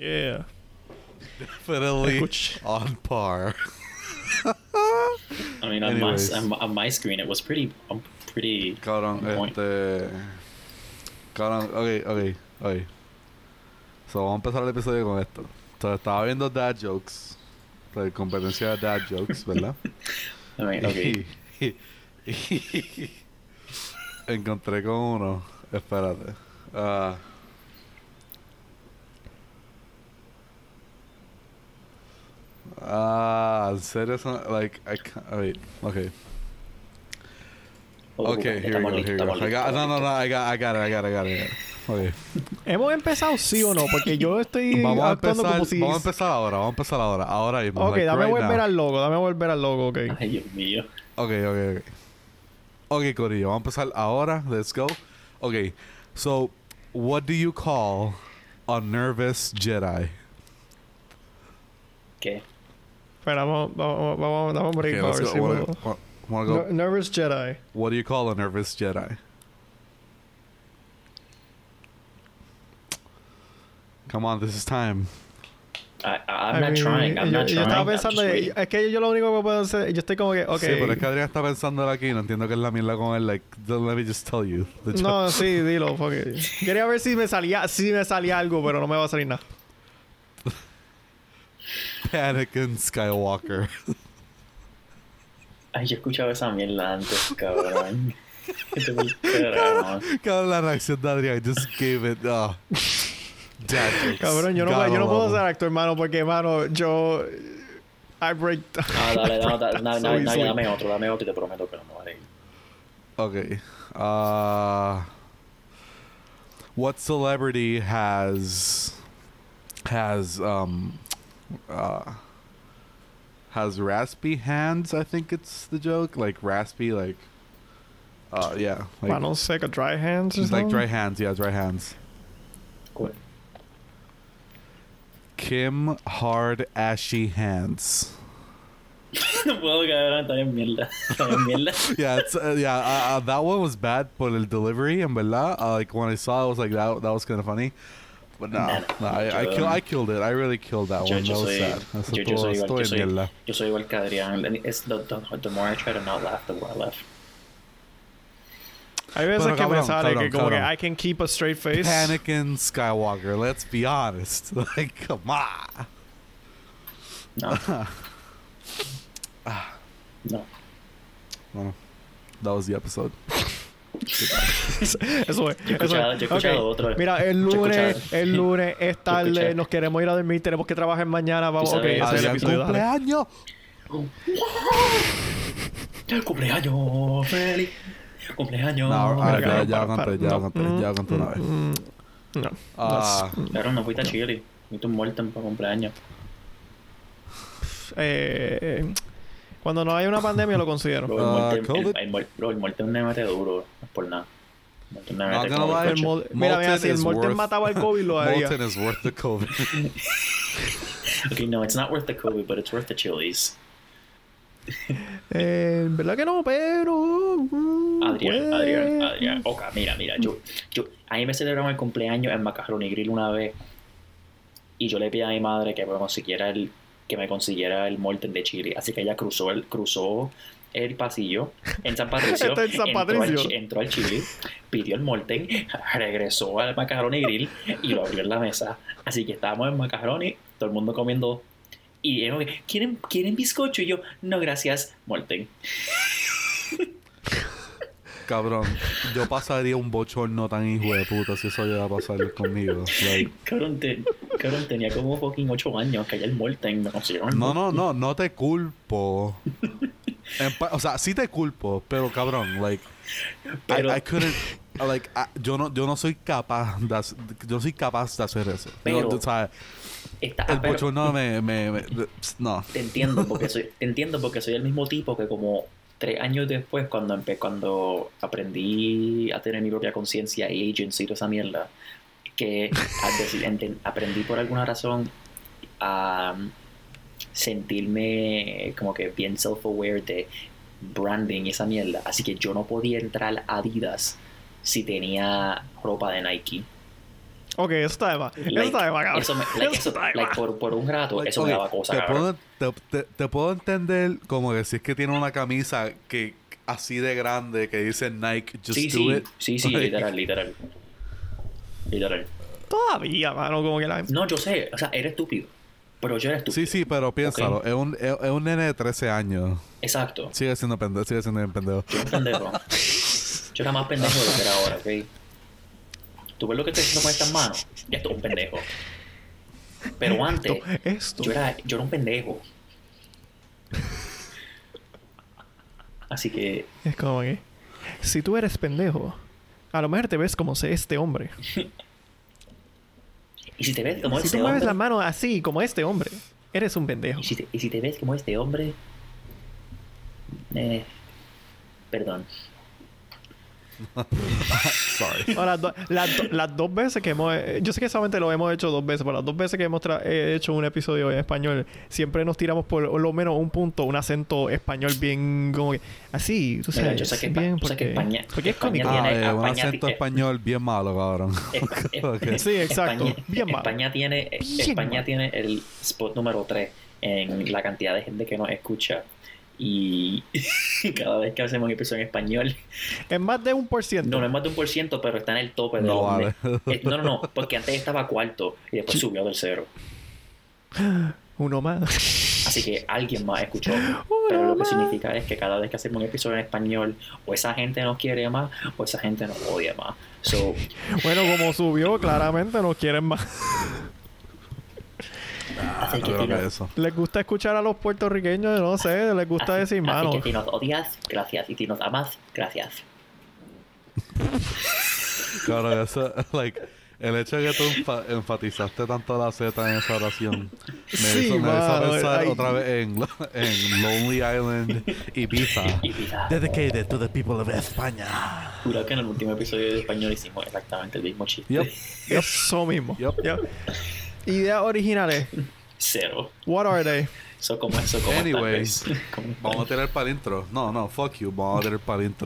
Yeah. Definitely Escuch- on par. I mean, on my, on, my- on my screen, it was pretty, um, pretty. Cabrón, on point. este. Cabrón, ok, ok, ok. So, vamos a empezar el episodio con esto. So, estaba viendo dad jokes. La competencia de dad jokes, ¿verdad? I mean, okay. Y, y- encontré con uno. Espérate. Ah. Ah, en serio, son, like, I can't, wait, okay. Oh, Okay, here we go, here we go. I got, no, no, no, I got, I got it, I got it, I got it. I. Okay. ¿Hemos empezado sí o no? Porque yo estoy Vamos a empezar, como si... vamos a empezar ahora, vamos a empezar ahora, ahora mismo. Ok, like, dame right volver now. al logo, dame volver al logo, ok. Ay, Dios mío. Ok, ok, ok. Ok, Corillo, vamos a empezar ahora. Let's go. Ok, so, what do you call a nervous Jedi? ¿Qué? Espera, vamos, vamos, vamos, dame un break Okay, para let's ver go. si Wanna, puedo. wa- wanna go? No- Nervous Jedi. What do you call a nervous Jedi? Come on, this is time. I, I'm I not mean, trying. I'm yo, not yo trying. estaba I'm just pensando, waiting. es que yo lo único que puedo hacer, yo estoy como que, ok. Sí, pero es que Adrián está pensando aquí. No entiendo qué es la mierda con él. Like, don't let me just tell you. No, sí, dilo, fuck it. Quería ver si me salía, si me salía algo, pero no me va a salir nada. Anakin Skywalker. Ay, yo he escuchado esa mierda antes, cabrón. Vete pa'l carajo. Cabrón, la reacción de Adrián. Just gave it. Uh, dad jokes. Cabrón, yo no, Gotta puedo- yo no puedo love ser 'em. actor, hermano, porque, hermano, yo... I break... Ah, dale, dale, dale, So dale, dale, dame otro, dame otro y te prometo que no me va a reír. Okay. Uh, what celebrity has has um uh has raspy hands? I think it's the joke. Like raspy, like uh yeah, like Mano seca, dry hands or like dry hands. Yeah, dry hands. Cool. Kim Hard Ashy Hands. No puedo, cabrón, está bien mierda. Está bien mierda. Yeah, it's uh, yeah. Uh, uh, that one was bad por the delivery and verdad. Uh, like when I saw, it, I was like that. That was kind of funny. But no, Nah, no, I, I, kill, I killed it. I really killed that Yo, one. yo That was soy, sad. Eso yo, yo soy igual, yo soy, yo soy igual que Adrián. It's the, the, the more I try to not laugh, the more I laugh. Hay veces Pero que me cabrón, sale que cabrón, como que. I can keep a straight face. Anakin Skywalker. Let's be honest. Like, come on. No. no. Well, that was the episode. Eso es. Yo he escuchado- es. yo he escuchado Ok. otro. Mira, el lunes, el lunes es tarde, nos queremos ir a dormir, tenemos que trabajar mañana, vamos, ok, ese es el episodio, cumpleaños. Cumpleaños feliz. Cumpleaños. No, a ver, ya, cabrón, ya conté, para, ya no. conté una vez. Mm, No. Ah, Claro, no fuiste a Chile. Fuiste un muerto para cumpleaños. Eh, cuando no hay una pandemia lo considero. El Ah, el- COVID. el el un nemete duro. No es por nada. El el El mol- mira, mira, si el Morten worth- mataba al COVID lo haría. Molten is worth the COVID. Okay, no, it's not worth the COVID, but it's worth the chilies. Eh, ¿Verdad que no? Pero... mm, Adrián, pues, Adrián, Adrián. Ok, mira, mira, yo, yo, a mí me celebraron el cumpleaños en Macaroni Grill una vez y yo le pedí a mi madre que me consiguiera el, que me consiguiera el molten de chile. Así que ella cruzó el, cruzó el pasillo en San Patricio. Está en San entró al Patricio. Entró al chile, pidió el molten, regresó al Macaroni Grill y lo abrió en la mesa. Así que estábamos en Macaroni, todo el mundo comiendo. Y él, ¿quieren, ¿quieren bizcocho? Y yo, no, gracias, molten. Cabrón, yo pasaría un bochorno tan hijo de puta si eso llega a pasar conmigo. Like, Cabrón, te- cabrón, tenía como fucking 8 años que me consiguieron el no, no, no, no te culpo. En o sea, sí te culpo, pero cabrón, like, Pero- I, I couldn't, like, I- yo no, yo no soy capaz de, hacer- yo no soy capaz de hacer eso. Pero- Yo- o sea, Está- el bochorno me, me, me- no. Te entiendo porque soy, te entiendo porque soy el mismo tipo que como tres años después cuando empe- cuando aprendí a tener mi propia conciencia y agency y toda esa mierda, que aprendí por alguna razón a sentirme como que bien self-aware de branding y esa mierda. Así que yo no podía entrar a Adidas si tenía ropa de Nike. Ok, eso está de más. Eso está de más, cabrón. Eso me, like, eso, está de like, más. por, por un rato, Like, eso me daba cosa, te puedo, te, te- te puedo entender como que si es que tiene una camisa que así de grande que dice Nike, just Sí, do sí, it. sí, sí, Like, literal, literal. Literal. Todavía, mano, como que la... No, yo sé, o sea, era estúpido. Pero yo era estúpido. Sí, sí, pero piénsalo. Es, un, es, es un nene de 13 años. Exacto. Sigue siendo pendejo, sigue siendo bien pendejo. Yo era un pendejo. Yo era más pendejo de lo que era ahora, ¿ok? ¿Tú ves lo que estoy haciendo con estas manos? Ya estoy un pendejo. Pero antes, Esto, esto. yo era, yo era un pendejo. Así que, Es como que... Si tú eres pendejo, a lo mejor te ves como este hombre. y si te ves como si este tú mueves hombre, las manos así, como este hombre, eres un pendejo. y si, te, y si te ves como este hombre, eh, perdón. Sorry. Ahora, do- las, do- las dos veces que hemos... eh, Yo sé que solamente lo hemos hecho dos veces, pero las dos veces que hemos tra- eh, hecho un episodio en español, siempre nos tiramos por lo menos un punto, un acento español bien como que... Así, tú Mira, sabes, yo sé que bien yo sé que porque... España- porque es cómico. tiene- Ah, eh, un España- acento eh, español bien malo, cabrón. Eh. Sí, exacto. España, Bien malo. España tiene, Bien España malo. tiene el spot número 3 en la cantidad de gente que nos escucha. Y cada vez que hacemos un episodio en español, Es más de un por ciento. no, no es más de un por ciento, pero está en el tope de No vale. No, no, no, porque antes estaba cuarto y después subió del cero. Uno más. Así que alguien más escuchó. Pero lo que significa es que cada vez que hacemos un episodio en español, o esa gente nos quiere más, o esa gente nos odia más. So, Bueno, como subió, claramente nos quieren más. Así que si eso. Les gusta escuchar a los puertorriqueños, no sé, les gusta así- decir, así mano. que si nos odias, gracias. Y si nos amas, gracias. Claro, eso, like, el hecho de que tú enfa- enfatizaste tanto la Z en esa oración me Sí, hizo, me hizo pensar ay. otra vez en, en Lonely Island Ibiza. Y mira, Dedicated to the people of España. juro que en el último episodio de español hicimos exactamente el mismo chiste. Yep. Eso mismo. Yep. Ideas originales. Cero. What are they? Eso como eso como tal Anyway, vez. Como- Vamos a tirar para el intro. No, no, fuck you. Vamos a tirar para el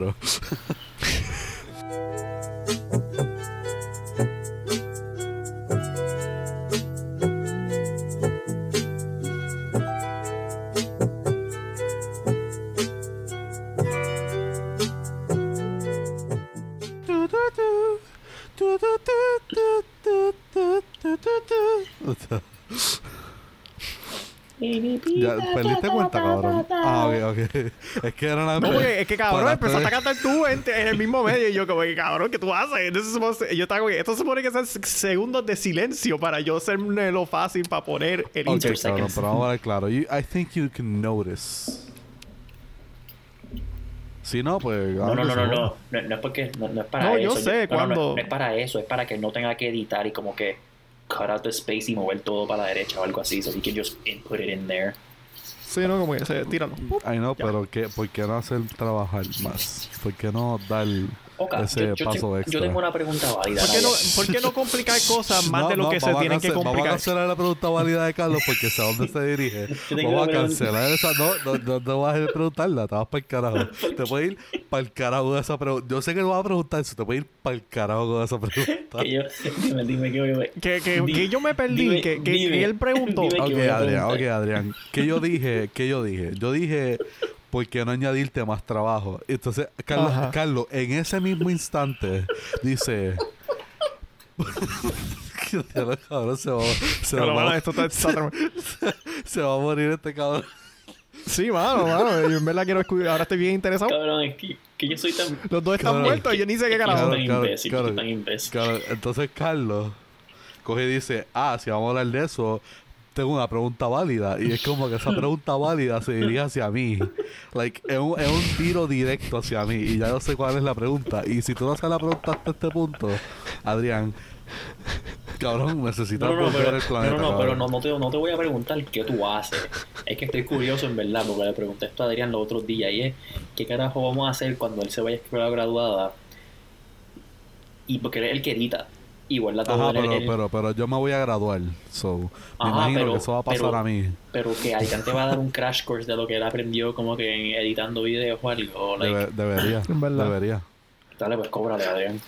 Es que era una. No, porque es que cabrón, empezaste a cantar tú en, en el mismo medio. Y yo, como que cabrón, ¿qué tú haces? Yo estaba como que esto se supone que son segundos de silencio para yo hacerme lo fácil para poner el Ok, intro. Two cabrón, seconds. pero vamos a ver claro. You- I think you can notice. Si no, pues. No, no, no, no, no, no, no es porque, no, no es para No, eso. yo sé, no, no, no, cuando- no es para eso, es para que no tenga que editar y como que cut out the space y mover todo para la derecha o algo así, so he can just input it in there. Sí, no, como que se. I know, Ya. pero ¿qué, ¿por qué no hacer trabajar más? ¿Por qué no dar Ese yo, yo paso tengo, extra? yo tengo una pregunta válida. ¿Por qué, no, Nadia. por qué no complicar cosas más No, de lo no, que se vamos a tienen que cance- Vamos a complicar? cancelar la pregunta válida de Carlos porque sé a dónde se dirige. Vamos a cancelar esa. No, no, no, no vas a preguntarla, te vas para el carajo. Te puedes ir para el carajo con esa pregunta. Yo sé que no vas a preguntar eso, te puedes ir para el carajo con esa pregunta. Que yo, dime, dime que voy a Que, que, Di- que yo me perdí, dime, que, que, dime, que él preguntó. Ok, Adrián, ok. Adrián. ¿Qué yo dije? ¿Qué yo dije? Yo dije, ¿por qué no añadirte más trabajo? Entonces, Carlos, Ajá. Carlos en ese mismo instante, dice... Cabrón, se va, se, va, mano, esto está- está- se va a morir este cabrón. Sí, mano, mano. Yo en verdad quiero escuchar. Ahora estoy bien interesado. Cabrón, es que, que yo soy tan. Los dos están Cabrón. muertos y yo ni sé qué carajo. tan imbécil, soy tan imbécil. Entonces Carlos coge y dice, ah, si vamos a hablar de eso, tengo una pregunta válida. Y es como que esa pregunta válida se dirige hacia mí. Like, es un, es un tiro directo hacia mí. Y ya yo sé cuál es la pregunta. Y si tú no sabes la pregunta hasta este punto, Adrián, cabrón, necesitas No, no, no, pero, al planeta. no, no, no, cabrón. pero no, no, te, no te voy a preguntar qué tú haces. Es que estoy curioso en verdad, porque le pregunté esto a Adrián los otros días y es qué carajo vamos a hacer cuando él se vaya a escuela graduada. Y porque él es el que edita. Igual la todo Ajá, el- pero, el- pero, pero yo me voy a graduar. So, me Ajá, imagino pero- que eso va a pasar pero- a mí. pero que Adrián te va a dar un crash course de lo que él aprendió como que en editando videos o algo. Like, Debe- debería, En verdad. debería. Dale, pues cóbrale, Adrián.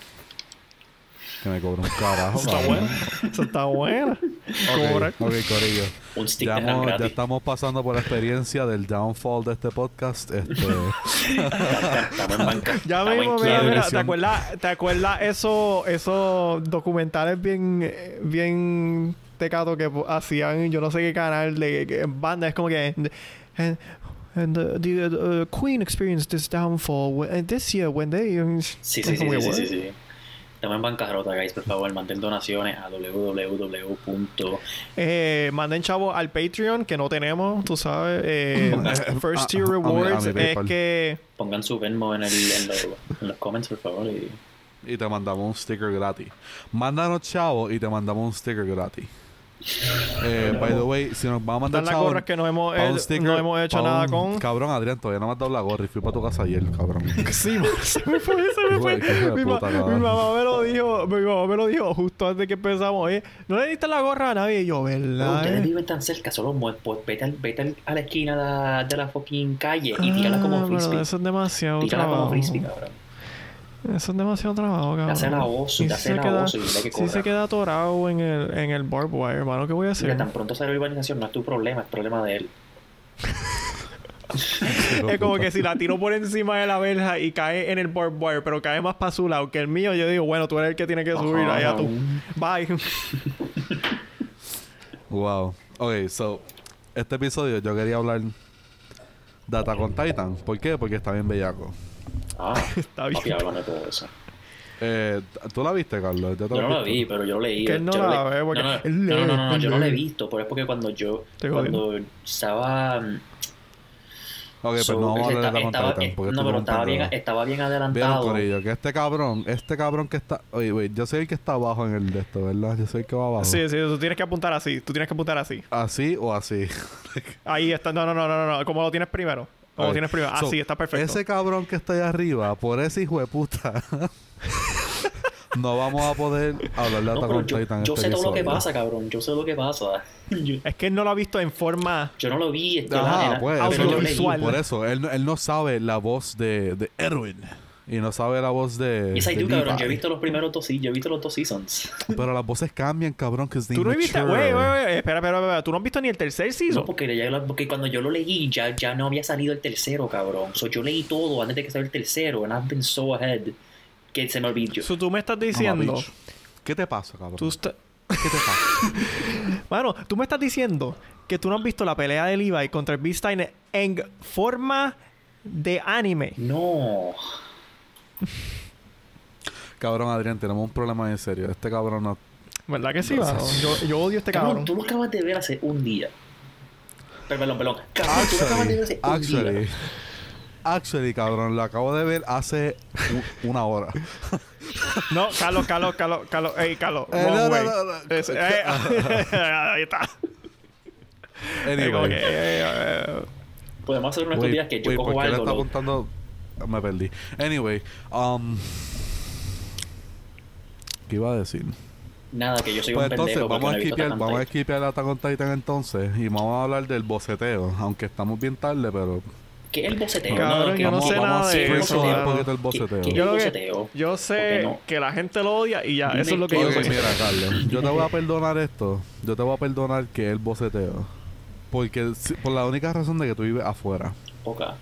Que me cobre un carajo. Está cabrón. bueno. Eso está bueno. Ok, Correcto. ok, Corillo. Un stick Ya, hemos- ya estamos pasando por la experiencia del downfall de este podcast. Este, Estamos en banca. Ya mismo, mira, mira, ¿te acuerdas, ¿te acuerdas esos esos documentales bien, bien que hacían, yo no sé qué canal de banda? Es como que... And, and the, the, uh, Queen experienced this downfall when- and this year when they... Sí, sí, sí, sí, sí, sí. Estamos en bancarrota, guys. Por favor, mantén donaciones a www. Eh, manden chavo al Patreon que no tenemos, tú sabes. Eh, first Tier a- a mi- a mi Rewards es que... Pongan su Venmo en, el, en, los, en los comments, por favor. Y... y te mandamos un sticker gratis. Mándanos chavo y te mandamos un sticker gratis. Eh, by the way, si nos van a mandar las chavo, gorras que no hemos, eh, sticker, no hemos hecho nada un- con. Cabrón, Adrián, todavía no me has dado la gorra y fui para tu casa ayer, cabrón. Sí, se me fue, se me fue. Mi, ma- mi mamá me lo dijo, mi mamá me lo dijo justo antes de que empezamos. Oye, no le diste la gorra a nadie. Y yo, No, ¿verdad? ustedes eh? viven tan cerca, solo pues, vete, al- vete al- a la esquina de la, de la fucking calle y tírala como Ah, frisbee. eso es demasiado Tírala como frisbee, cabrón. Eso es demasiado trabajo, cabrón. Oso, Y te si hace se la queda- oso y dile que Si se queda atorado en el, en el barbed wire, hermano, ¿qué voy a hacer? Mira, tan pronto sale la urbanización, no es tu problema, es problema de él. Es como que si la tiro por encima de la verja y cae en el barbed wire, pero cae más para su lado que el mío, yo digo, bueno, tú eres el que tiene que subir, Ajá, allá tú. Bye. Wow. Ok, so, este episodio yo quería hablar de Attack on Titan. ¿Por qué? Porque está bien bellaco. Ah, Está bien. papi, háblame todo eso. Eh, ¿Tú la viste, Carlos? ¿Ya te Yo no la vi, pero yo leí. Que no la ve, porque no, no, no, no, no, no, lee, yo no la he visto, pero es porque cuando yo, cuando estaba... Ok, so, pues no vamos a hablar de Porque no, pero estaba bien, estaba bien adelantado. Corillo, que este cabrón, este cabrón que está... Oye, güey, yo soy el que está abajo en el de esto, ¿verdad? Yo soy el que va abajo. Sí, sí, tú tienes que apuntar así. Tú tienes que apuntar así. ¿Así o así? Ahí está. No, no, no, no, no. Como lo tienes primero. Como tienes primero. So, Así, está perfecto. Ese cabrón que está ahí arriba, por ese hijo de puta... no vamos a poder hablar de No, Attack on yo, Titan yo este sé todo lo que pasa, cabrón. Yo sé lo que pasa. Es que él no lo ha visto en forma. yo no lo vi. Esto Ajá, era- pues, eso- audiovisual. Por eso, él, no- él no sabe la voz de, de Erwin. Y no sabe la voz de. Yes, I de do, cabrón. Yo he visto los primeros dos, yo he visto los dos seasons. Pero las voces cambian, cabrón, que es Tú no viste. Güey, güey, güey. Espera, espera, espera. Tú no has visto ni el tercer season. No, porque, ya lo- porque cuando yo lo leí ya, ya no había salido el tercero, cabrón. So, yo leí todo antes de que saliera el tercero. And I've been so ahead. Que se me olvidó. So, tú me estás diciendo. ¿Qué te pasa, cabrón? Tú ¿Qué te pasa? Mano, tú me estás diciendo que tú no has visto la pelea de Levi contra el Beastine en forma de anime. No. cabrón, Adrián, tenemos un problema en serio. Este cabrón no. ¿Verdad que sí, mano? Yo, yo odio a este Cabrón, cabrón. tú lo acabas de ver hace un día. Pero, perdón, perdón. Cabrón, tú lo acabas de ver hace un Actually, día. actually, cabrón, lo acabo de ver hace una hora. No, Carlos, Carlos, Carlos, Carlos. Ey, Carlos. Eh, no, no, way. no, no. Es- eh, ahí está. Anyway. eh, eh, Podemos hacer Wait, estupidez que yo wait, cojo ¿por qué le algo. está lo- apuntando? Me perdí. Anyway, um, ¿qué iba a decir? Nada, que yo soy Pues un entonces pendejo. vamos no a he visto esquipear, vamos a Attack on Titan entonces y vamos a hablar del boceteo, aunque estamos bien tarde, pero ¿Qué es el boceteo? Cabrón, que yo no vamos- sé vamos nada a de eso, un poquito el ¿Qué- boceteo. qué es Yo sé no? que la gente lo odia y ya, Dime eso es lo que yo sé. mira, Carlos, yo te voy a perdonar esto. Yo te voy a perdonar que es el boceteo. Porque por la única razón de que tú vives afuera. Poca.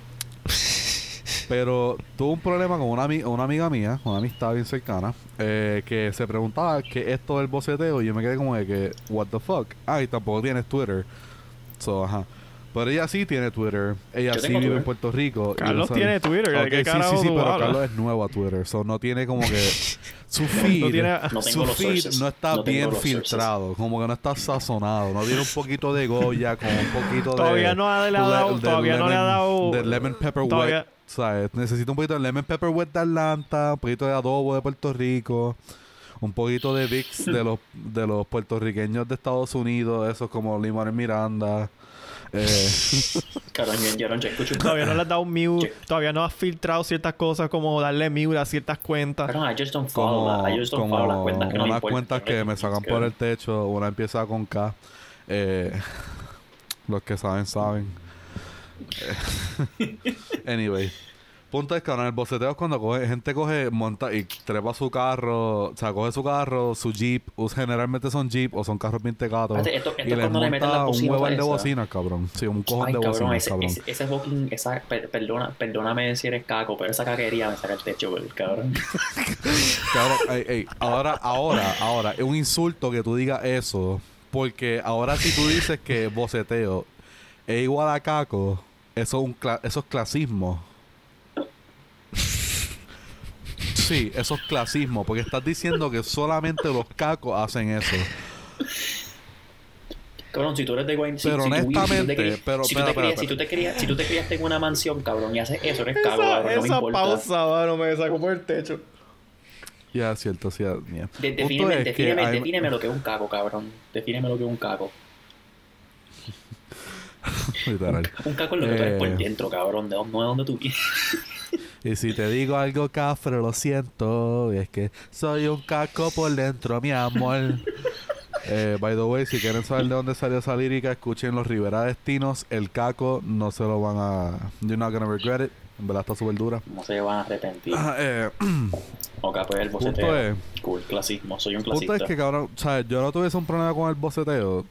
Pero tuve un problema con una, una amiga mía, una amistad bien cercana, eh, que se preguntaba qué es todo el boceteo y yo me quedé como de que, what the fuck. Ah, y tampoco tienes Twitter. So, ajá. Pero ella sí tiene Twitter. Ella sí vive Twitter. en Puerto Rico. Carlos tiene Twitter, ¿de Ok, qué sí, sí, sí, pero hablas? Carlos es nuevo a Twitter. So, no tiene como que... Su feed... No tiene- No su tengo los feed no está No bien sources. filtrado. Como que no está sazonado. No tiene un poquito de Goya con un poquito de... Todavía no ha- le ha dado- de todavía no le ha lemon- dado- De lemon pepper todavía-. ¿Sabes? Necesito un poquito de lemon pepper wet de Atlanta. Un poquito de adobo de Puerto Rico. Un poquito de Vicks de los, de los puertorriqueños de Estados Unidos. Esos como Limón Miranda. Eh, Todavía no le has dado mute, todavía no has filtrado ciertas cosas como darle mute a ciertas cuentas. Cabrón, I just don't follow como, that. I just don't follow las como cuentas que no me unas cuentas que me sacan por el techo, una empieza con K. Eh, los que saben, saben. Anyway. Punto es que ahora en el boceteo es cuando coge, gente coge, monta y trepa su carro, o sea, coge su carro, su jeep, generalmente son jeep o son carros. Espérate, esto- esto y es cuando le meten las un hueval de bocinas, cabrón. Sí, un cojón Ay, de cabrón, bocinas, ese, cabrón. ese, ese fucking, esa, per- perdona, perdóname si eres caco, pero esa caquería me saca el techo, cabrón. Cabrón, ey, ey, ahora, ahora, ahora, es un insulto que tú digas eso, porque ahora si tú dices que boceteo es igual a caco, eso es, un cla- eso es clasismo. Sí, eso es clasismo, porque estás diciendo que solamente los cacos hacen eso. Cabrón, si tú eres de Guaynabo, si, Pero si tú- si tú te honestamente, pero- si tú te espera, si tú te crías- si tú te criaste en una mansión, cabrón, y haces eso, eres cago, Esa, cabrón, no me esa pausa, mano, me sacó por el techo. Ya, es cierto, sí, mía. De- defíneme, que defíneme lo que es un caco, cabrón. Defíneme lo que es un caco. Literal. Un caco es lo que tú eres por Eh. dentro, cabrón. De dónde, no de donde tú vienes. Y si te digo algo cafre, lo siento. Es que soy un caco por dentro, mi amor. Eh, by the way, si quieren saber de dónde salió esa lírica, escuchen los Rivera Destinos. El caco no se lo van a. You're not gonna regret it. En verdad está súper dura. No se van a arrepentir. Ah, eh, O pues el punto boceteo. es, Cool, clasismo. Soy un punto clasista. es que, cabrón, ¿sabes? Yo no tuviese un problema con el boceteo.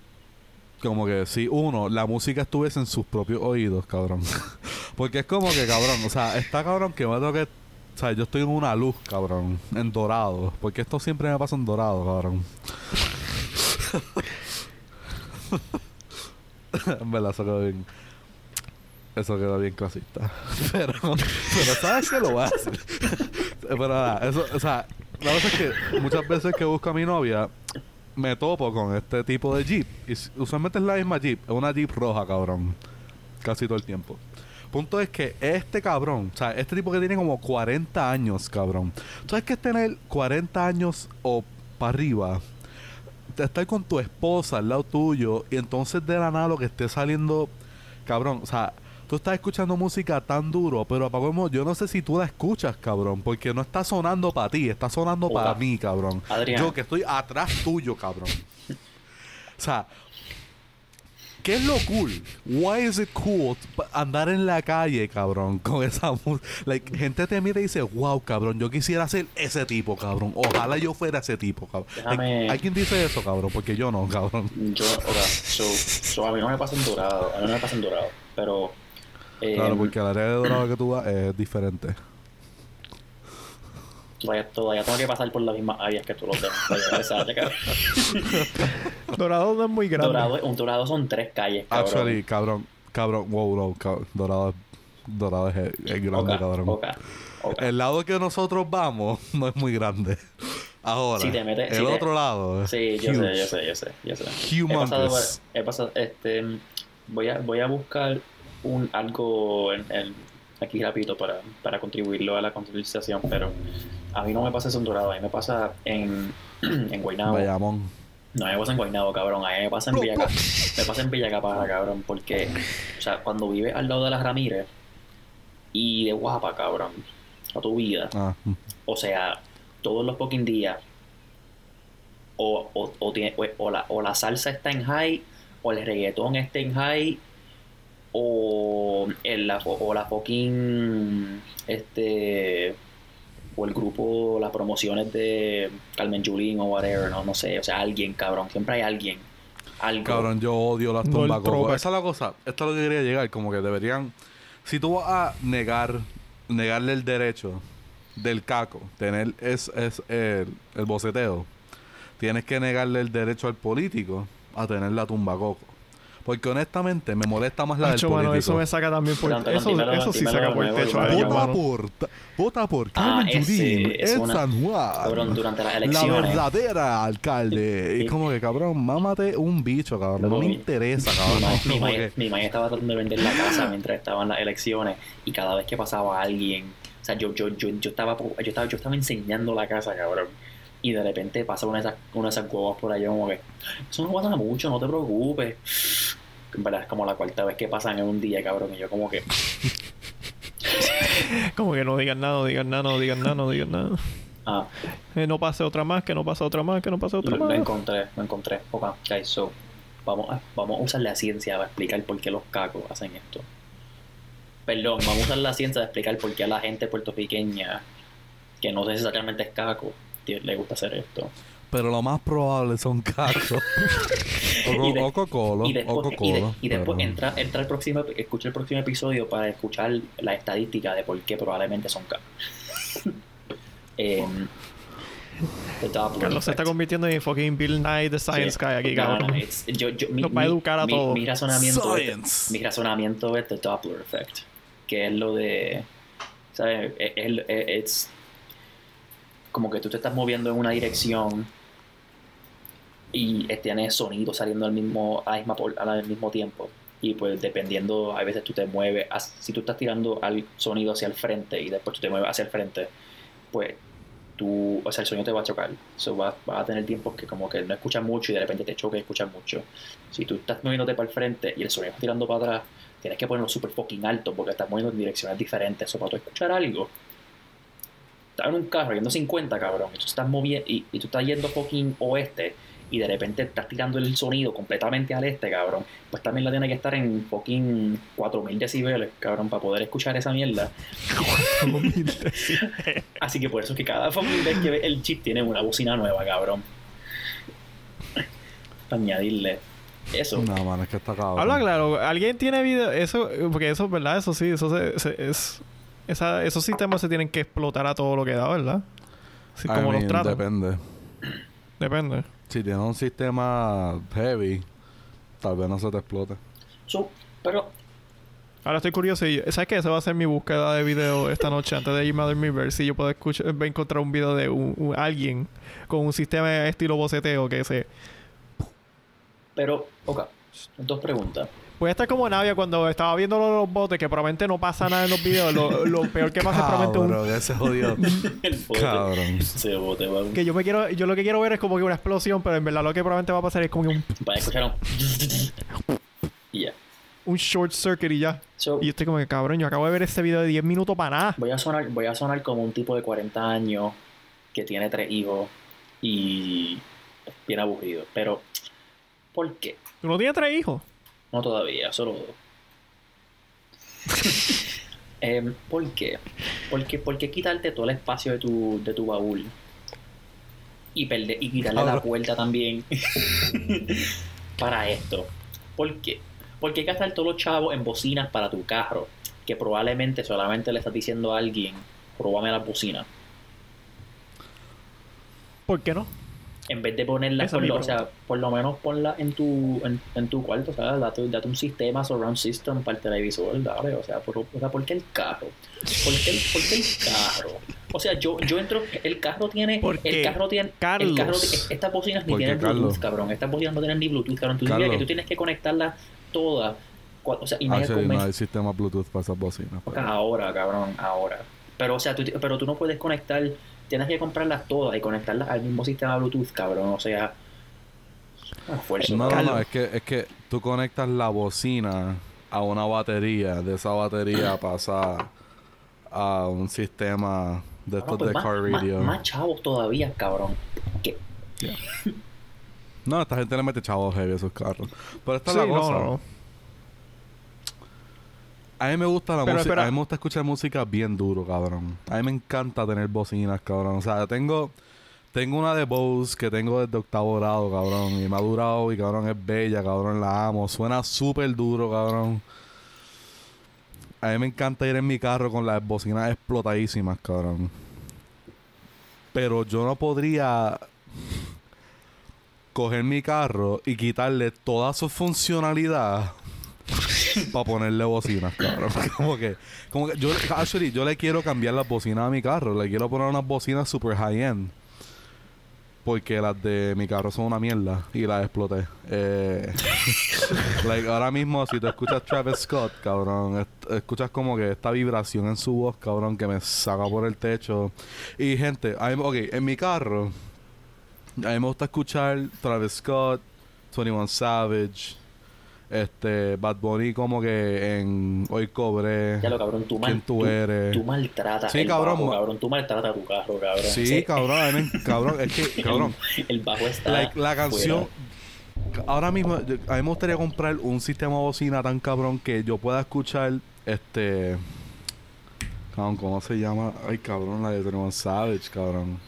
Como que si uno, la música estuviese en sus propios oídos, cabrón. Porque es como que, cabrón, o sea, está cabrón que me toque. O sea, yo estoy en una luz, cabrón, en dorado. Porque esto siempre me pasa en dorado, cabrón. en verdad, eso quedó bien. Eso quedó bien clasista. Pero, pero ¿sabes qué lo voy a hacer? pero nada, eso, o sea, la cosa es que muchas veces que busco a mi novia, me topo con este tipo de Jeep. Y usualmente es la misma Jeep. Es una Jeep roja, cabrón. Casi todo el tiempo. Punto es que este cabrón, o sea, este tipo que tiene como 40 años, cabrón. ¿Sabes qué es tener 40 años o para arriba? Estar con tu esposa al lado tuyo y entonces de la nada lo que esté saliendo, cabrón, o sea, tú estás escuchando música tan duro, pero apagamos, yo no sé si tú la escuchas, cabrón, porque no está sonando para ti, está sonando para mí, cabrón. Adrián. Yo que estoy atrás tuyo, cabrón. O sea, ¿qué es lo cool? Why is it cool andar en la calle, cabrón, con esa música? Like, gente te mira y dice, wow, cabrón, yo quisiera ser ese tipo, cabrón. Ojalá yo fuera ese tipo, cabrón. Déjame- Like, ¿Hay quien dice eso, cabrón? Porque yo no, cabrón. Yo, o sea, so, so a mí no me pasa en dorado. A mí no me pasa en dorado. Pero. Eh, Claro, porque el área de dorado que tú vas es diferente. Todavía, todavía tengo que pasar por las mismas áreas que tú los demás. para llegar a esa área, cabrón. Dorado no es muy grande. Dorado, un dorado son tres calles, cabrón. Actually, cabrón, cabrón, wow, no, cabrón, dorado, es- dorado es, es grande, Oca, cabrón. oca, oca. El lado que nosotros vamos no es muy grande. Ahora, Si te metes- el si te- otro lado. es Sí, yo huge. sé, yo sé, yo sé, yo sé. He pasado, he pasado, este, voy a, voy a buscar un algo en, en- aquí rapidito para, para contribuirlo a la concientización, pero a mí no me pasa eso en Dorado, a mí me pasa en, en Guaynabo. Bayamón. No me pasa en Guaynabo, cabrón, a mí me pasa en Bro, Villacapa, me pasa en Villacapara, cabrón, porque, o sea, cuando vives al lado de las Ramírez y de Guapa, cabrón, a tu vida, Ah, o sea, todos los fucking días. O, o, o, tiene- o- o la, o la salsa está en high, o el reggaetón está en high, o, el, la, o la fucking. Este. O el grupo, las promociones de Carmen Yulín o whatever, no, no sé. O sea, alguien, cabrón. Siempre hay alguien. Algo. Cabrón, yo odio las No, tumbas throwback. Esa es la cosa. Esto es lo que quería llegar. Como que deberían. Si tú vas a negar, negarle el derecho del caco, tener es, es el, el boceteo, tienes que negarle el derecho al político a tener la tumba coco. Porque honestamente me molesta más la del Hacho, mano, político. eso me saca también por... Eso eso sí saca por el techo. Vota por, ta- vota por Ah, Carmen es en una- San Juan. Cabrón, durante las La verdadera alcalde. Y como que, cabrón, mámate un bicho, cabrón. No me mi- interesa, cabrón. mi que- ma estaba tratando de vender la casa mientras estaban las elecciones y cada vez que pasaba alguien, o sea, yo, yo, yo, yo, estaba, yo, estaba, yo estaba enseñando la casa, cabrón. Y de repente pasa una de esas, una de esas huevas por allá como que, eso no pasa mucho, no te preocupes. En verdad es como la cuarta vez que pasan en un día, cabrón. Y yo como que, Como que no digan nada, no digan nada, no digan nada, no digan nada. ah, Eh, no pase otra más, que no pase otra más, que no pase otra lo, lo más. encontré, lo encontré. Ok, guys, so, vamos a, vamos a usar la ciencia para explicar por qué los cacos hacen esto. Perdón, vamos a usar la ciencia de explicar por qué a la gente puertorriqueña, que no necesariamente es caco, le gusta hacer esto. Pero lo más probable son cachos. o, Y de- co- o cocolo. Y o después, y de- cocolo, y después pero- entra, entra el próximo, escucha el próximo episodio para escuchar la estadística de por qué probablemente son cacos. The Doppler Carlos se está effect. convirtiendo en fucking Bill Nye the Science Sí. Guy aquí, No, cabrón. no, yo- yo- mi, Nos va a mi- educar a mi- todos. Mi razonamiento, es, Science. mi razonamiento es the Doppler effect, que es lo de, ¿sabes? Es, es- es como que tú te estás moviendo en una dirección y tienes sonido saliendo al mismo, a la misma por- a la- al mismo tiempo. Y pues dependiendo, a veces tú te mueves, si tú estás tirando al sonido hacia el frente y después tú te mueves hacia el frente, pues tú, o sea, el sonido te va a chocar. So, vas, vas a tener tiempos que como que no escuchas mucho y de repente te choca y escuchas mucho. Si tú estás moviéndote para el frente y el sonido está tirando para atrás, tienes que ponerlo súper fucking alto porque estás moviendo en direcciones diferentes. So, para tú escuchar algo, estás en un carro yendo 50, cabrón, y tú estás moviendo y tú estás yendo fucking oeste y de repente estás tirando el sonido completamente al este, cabrón, pues también la tiene que estar en fucking 4000 decibeles, cabrón, para poder escuchar esa mierda. Así que por eso es que cada vez que ve el chip tiene una bocina nueva, cabrón. Para añadirle eso. No, mano, es que está cabrón. Habla claro, alguien tiene video, eso, porque eso, ¿verdad? Eso sí, eso se, se- es, esa, esos sistemas se tienen que explotar a todo lo que da, ¿verdad? Así I como los tratan. Depende. Depende. Si tienes un sistema heavy, tal vez no se te explote. So, pero Ahora estoy curioso y ¿sabes qué? Esa va a ser mi búsqueda de video esta noche antes de irme a dormir ver si yo puedo escuchar, encontrar un video de un, un- alguien con un sistema estilo boceteo que se Pero, ok, dos preguntas. Puede estar como Navia cuando estaba viendo los botes, que probablemente no pasa nada en los videos. Lo, lo peor que pasa es probablemente un... Cabrón, ese jodido. El bote. Cabrón. Ese bote va Que yo me quiero... Yo lo que quiero ver es como que una explosión, pero en verdad lo que probablemente va a pasar es como que un, para escuchar un... Y ya. un short circuit y ya. So, Y yo estoy como que, cabrón, yo acabo de ver este video de 10 minutos para nada. voy a sonar, voy a sonar como un tipo de 40 años que tiene tres hijos y es bien aburrido. Pero, ¿por qué? ¿Tú no tienes tres hijos? No todavía, solo dos. Em, ¿Por qué? Porque, ¿Por qué quitarte todo el espacio de tu, de tu baúl? Y, perder, y quitarle la puerta también para esto. ¿Por qué? Porque hay que gastar todos los chavos en bocinas para tu carro. Que probablemente solamente le estás diciendo a alguien, probame las bocinas. ¿Por qué no? En vez de ponerla, por lo, o sea, por lo menos ponla en tu, en, en tu cuarto, o sea, date, date un sistema surround system para el televisor, dale, o sea, por, o sea, ¿por qué el carro? ¿Por qué el, por qué el carro? O sea, yo, yo entro, el carro tiene, Porque, el carro tiene, Carlos. el carro, estas bocinas ni Porque, tienen Bluetooth, cabrón, estas bocinas no tienen ni Bluetooth, cabrón, tú que tú tienes que conectarlas todas, o sea, y Actually, me- no hay sistema Bluetooth para esas bocinas. pero- Ahora, cabrón, ahora. Pero, o sea, tú, pero tú no puedes conectar, tienes que comprarlas todas y conectarlas al mismo sistema Bluetooth, cabrón. O sea, un esfuerzo. No, no, no, es que, es que tú conectas la bocina a una batería. De esa batería pasa a un sistema de estos pues de más, car más- radio. más chavos todavía, cabrón. No, esta gente le mete chavos heavy a esos carros. Pero esta es la cosa. no, no. A mí me gusta la música. A mí me gusta escuchar música bien duro, cabrón. A mí me encanta tener bocinas, cabrón. O sea, tengo. Tengo una de Bose que tengo desde octavo grado, cabrón. Y me ha durado y, cabrón, es bella, cabrón. La amo. Suena súper duro, cabrón. A mí me encanta ir en mi carro con las bocinas explotadísimas, cabrón. Pero yo no podría coger mi carro y quitarle toda su funcionalidad para ponerle bocinas, cabrón. Como que, como que yo, actually, yo le quiero cambiar las bocinas a mi carro. Le quiero poner unas bocinas super high-end. Porque las de mi carro son una mierda y las exploté. Eh, like, ahora mismo, si tú escuchas Travis Scott, cabrón, escuchas como que esta vibración en su voz, cabrón, que me saca por el techo. Y gente, ok, en mi carro, a mí me gusta escuchar Travis Scott, 21 Savage, este, Bad Bunny como que en Hoy Cobré, ya lo cabrón, tú, mal, quién tú eres. tú maltratas Sí, el cabrón, bajo, ma- cabrón. Tú maltratas tu carro, cabrón. Sí, cabrón, cabrón, es que, cabrón, El, el bajo está like, la canción, fuera. ahora mismo, yo- a mí me gustaría comprar un sistema de bocina tan cabrón que yo pueda escuchar Este. Cabrón, ¿cómo se llama? Ay, cabrón, la de Tony Savage, cabrón.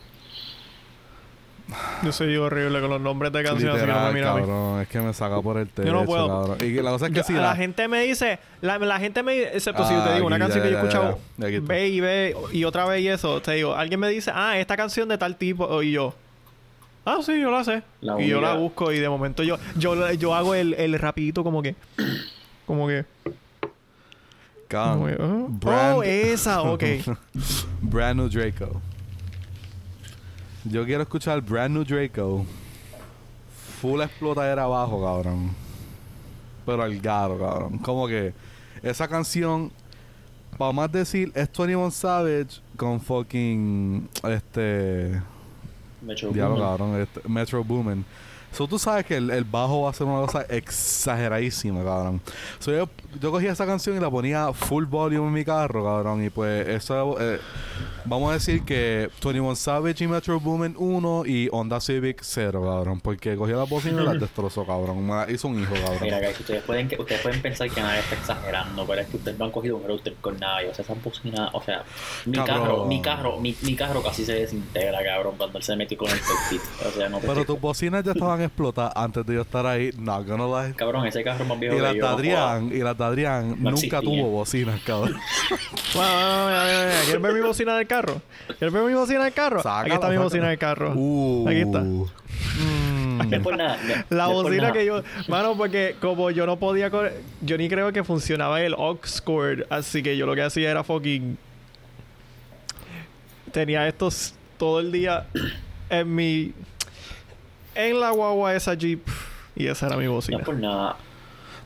Yo soy horrible con los nombres de canciones, así que no me mira a mí. cabrón. Es que me saca por el techo, Yo no puedo. cabrón. Y la cosa es que Yo- si la, la... gente me dice, la, la gente me dice, excepto si yo te Ah, digo una canción ya, que yo he escuchado, ve y ve y otra vez y eso, te digo, alguien me dice, ah, esta canción de tal tipo, y yo, ah, sí, yo la sé. La y yo la busco y de momento yo, yo, yo hago el, el rapidito como que, como que, como que, Brand- oh, esa, ok. Brand New Draco. Yo quiero escuchar Brand New Draco. Full explotadera abajo, cabrón. Pero al garo, cabrón. Como que esa canción, para más decir, es 21 Savage con fucking. Este. Metro Diablo, Boomin. cabrón. este, Metro Boomin. So, tú sabes que el, el bajo va a ser una cosa exageradísima, cabrón. So, yo, yo cogía esa canción y la ponía full volume en mi carro, cabrón. Y pues, eso, eh, vamos a decir que 21 Savage y Metro Boomin 1 y Honda Civic 0, cabrón. Porque cogía la bocina y las destrozó, cabrón. Me la hizo un hijo, cabrón. Mira, guys, ustedes pueden, que, ustedes pueden pensar que nadie está exagerando, pero es que ustedes no han cogido un router con nadie. O sea, esas bocinas, o sea, mi Cabrón. carro, mi carro, mi, mi carro casi se desintegra, cabrón, cuando él se metió con el cockpit. O sea, no Pero tus bocinas ya estaban explotadas antes de yo estar ahí. Not gonna lie. Cabrón, ese carro más viejo Y que las yo. de no Adrián, y las de Adrián No nunca existía. tuvo bocinas, cabrón. Bueno, bueno, bueno, bueno, bueno. ¿Quieres ver mi bocina del carro? ¿Quieres ver mi bocina del carro? Sácala, Aquí está mi sácala. bocina del carro. Uh. Aquí está. Mm. No es por nada. no- La no bocina nada. que yo... Mano, porque como yo no podía... Yo ni creo que funcionaba el aux cord. Así que yo lo que hacía era fucking... Tenía estos todo el día en mi... En la guagua esa Jeep. Y esa era mi No bocina. es por nada.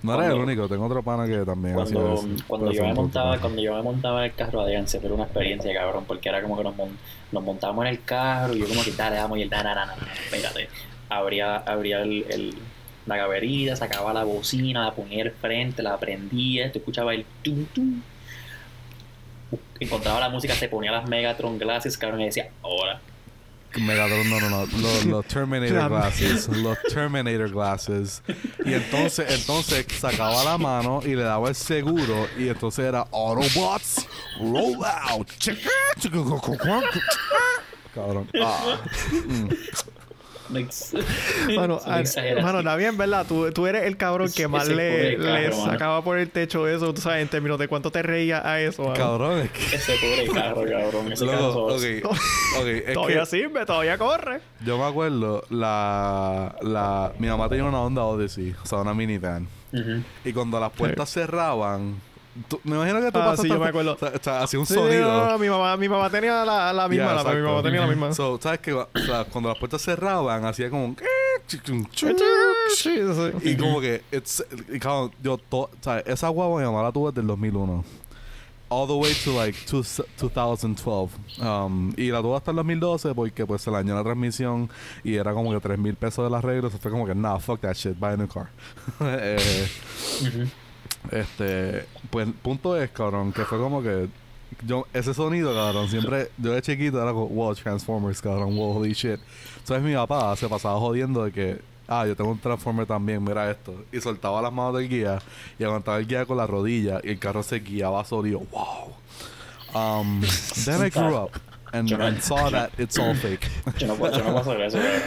No eres el único, tengo otro pana que también hacía Cuando, eso. cuando Pero yo me montaba, cuando yo me montaba en el carro, Adrián, se fue una experiencia, cabrón, porque era como que nos, mon- nos montábamos en el carro y yo como que dale, vamos y el na, na, na, na, na, espérate. Abría, abría el, el- la gaverita, sacaba la bocina, la ponía al frente, la prendía, tú escuchabas el tum tum. Encontraba la música, se ponía las Megatron glasses, cabrón, y decía, ahora. Megatron, no, no, no. Los, los Terminator La- glasses. Los Terminator glasses. Y entonces, entonces sacaba la mano y le daba el seguro. Y entonces era Autobots, roll out. Cabrón. Ah. Mm. Mano, ah, exageración. mano, está bien, ¿verdad? Tú, tú eres el cabrón que más le, le mano. sacaba por el techo eso, tú sabes, en términos de cuánto te reías a eso. mano. Cabrón, es que. Ese pobre carro, cabrón. Ese Loco, carro. ok. Ok, es todavía que sirve, todavía corre. yo me acuerdo, la, la, mi mamá tenía una Honda Odyssey, o sea, una minivan. Ujú. Y cuando las puertas cerraban, tú- me imagino que tú Ah, pasaste. sí, yo me acuerdo. O sea, o sea, hacía un Sí, sonido. no, no, mi mamá, mi mamá tenía la, la misma, la, mi mamá tenía la misma. So, ¿sabes qué? O sea, cuando las puertas cerraban, hacía como un... Sí, sí. Y como que... It's, y cabrón, yo... To, ¿sabes? Esa guagua mi mamá la tuve desde el 2001. All the way to like two, 2012. Um, y la tuve hasta el 2012 porque pues se le dañó la transmisión y era como que 3 mil pesos del arreglo. Eso fue como que, nah, fuck that shit, buy a new car. Eh. Este, pues el punto es, cabrón, que fue como que yo, ese sonido, cabrón, siempre, yo de chiquito era como, wow, Transformers, cabrón, wow, holy shit. Entonces mi papá se pasaba jodiendo de que, ah, yo tengo un Transformer también, mira esto. Y soltaba las manos del guía y aguantaba el guía con la rodilla y el carro se guiaba solo y yo, wow. Um, then I grew up and, and saw that it's all fake. Yo no puedo, yo no puedo hacer eso, cabrón.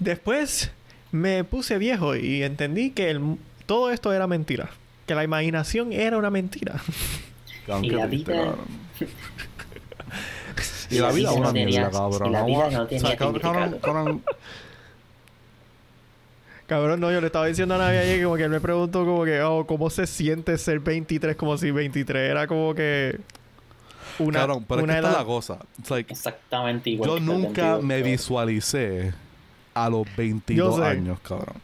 Después me puse viejo y entendí que el- todo esto era mentira. Que la imaginación era una mentira. Y la vida- cabrón. Y la vida es una mierda, cabrón. y la vida no tenía cabrón, cabrón, no, yo le estaba diciendo a Navi ayer como que él me preguntó como que, oh, ¿cómo se siente ser 23? Como si 23 era como que una, cabrón, pero es una que esta es edad. la cosa. It's like, Exactamente igual. yo que nunca 22, me cabrón. visualicé a los 22 sé. años, cabrón.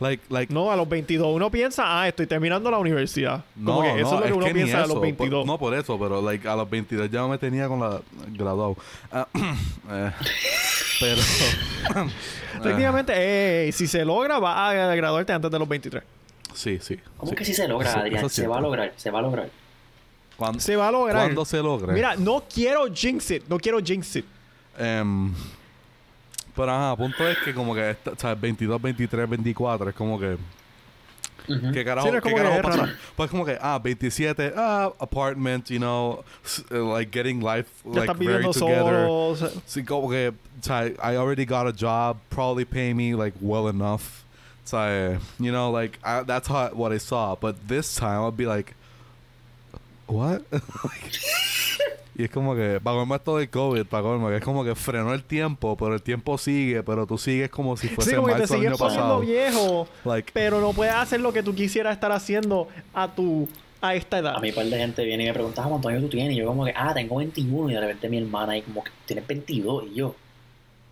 Like, like, No, a los 22 uno piensa, ah, estoy terminando la universidad. Como no, que eso no, es lo que uno ni piensa a los 22. Por- no por eso, pero like, a los 22 ya me tenía con la graduado. Eh, pero Técnicamente, eh, si se logra, va a graduarte antes de los 23. sí, sí. ¿Cómo sí. que si se logra, Eso- Adrián? eso es se va a lograr, se va a lograr. ¿Cuándo, Se va a lograr. ¿Cuándo se logre? Mira, no quiero jinx it. No quiero jinx it. Em, pero ajá, punto es que como que, esta- ¿sabes? 22, 23, 24 es como que... Ujú. ¿Qué carajo, Sí, no qué carajo es pasó? rara. Pues como que, ah, 27, ah, apartment, you know, uh, like getting life, Ya like very together. solo. o sea, Sí, como que, o sea, I already got a job, probably pay me like well enough. O sea, you know, like I, that's how what I saw. But this time I'd be like, what? y es como que, para colmo esto del COVID, para colmo, que es como que frenó el tiempo, pero el tiempo sigue, pero tú sigues como si fuese Sí, como que te marzo año pasado. viejo, Like, pero no puedes hacer lo que tú quisieras estar haciendo a tu a esta edad. A mí un par de gente viene y me pregunta "Ah, cuántos años tú tienes. Y yo como que, ah, tengo 21. Y de repente mi hermana ahí como que, tienes 22. Y yo,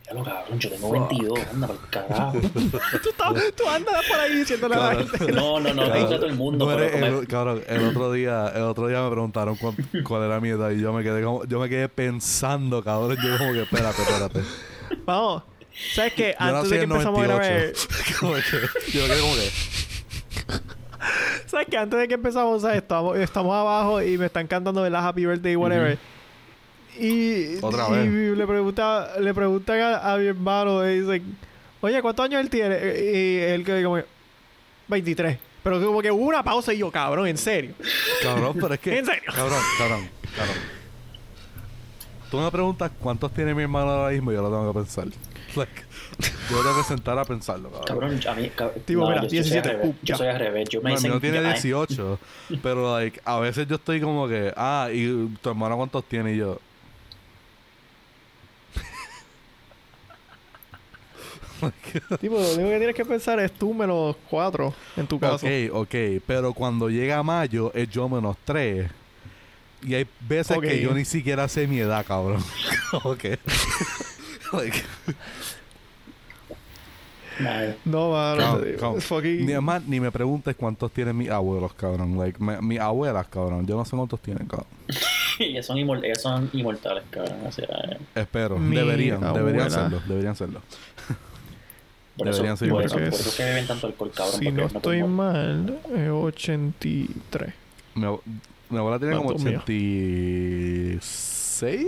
ya lo cabrón, yo tengo 22. Anda, por el carajo. tú, estás- tú andas por ahí diciéndole a la Claro. gente. No, no, no, Claro. a todo el mundo. No pero eres el, cabrón, el otro día, el otro día me preguntaron cuán- cuál era mi edad y yo me quedé como, yo me quedé pensando, cabrón, yo como que espérate, espérate. Vamos. ¿Sabes qué? Yo Antes de que empezamos a grabar, 98. Como que- yo me quedé como que, ¿sabes qué? Antes de que empezamos, ¿sabes? Estamos, estamos abajo y me están cantando de la Happy Birthday, whatever. Y, Otra y vez. le pregunta, le preguntan a, a mi hermano, y dicen, oye, ¿cuántos años él tiene? Y él que como, 23. Pero como que hubo una pausa y yo, cabrón, en serio. cabrón, pero es que, ¿En serio? cabrón, cabrón, cabrón. Tú me preguntas cuántos tiene mi hermano ahora mismo y yo lo tengo que pensar. Like, yo tengo que sentar a pensarlo, cabrón. Cabrón, a mí. cab- Tipo, mira, yo, yo soy 17, al revés. pum, Yo soy al revés. Yo me No, dicen. tiene ay, 18, pero like, a veces yo estoy como que, ah, y tu hermano cuántos tiene y yo. tipo, lo único que tienes que pensar es tú menos 4 en tu caso. Ok, ok, pero cuando llega mayo es yo menos 3. Y hay veces Ok. que yo ni siquiera sé mi edad, cabrón. ok. like. No, mano. fucking- Ni, además, ni me preguntes cuántos tienen mis abuelos, cabrón. Like, me- mis abuelas, cabrón. Yo no sé cuántos tienen, cabrón. ellas, son ellas son inmortales, cabrón. O sea, eh, Espero. Mi deberían, deberían abuela. serlo. Deberían serlo. Por eso, Deberían ser por, eso, que por es- eso es que beben tanto alcohol, cabrón. si no no estoy pueden- mal, es 83. Mi, ab- mi abuela tiene como ¿Cuántos míos? 86.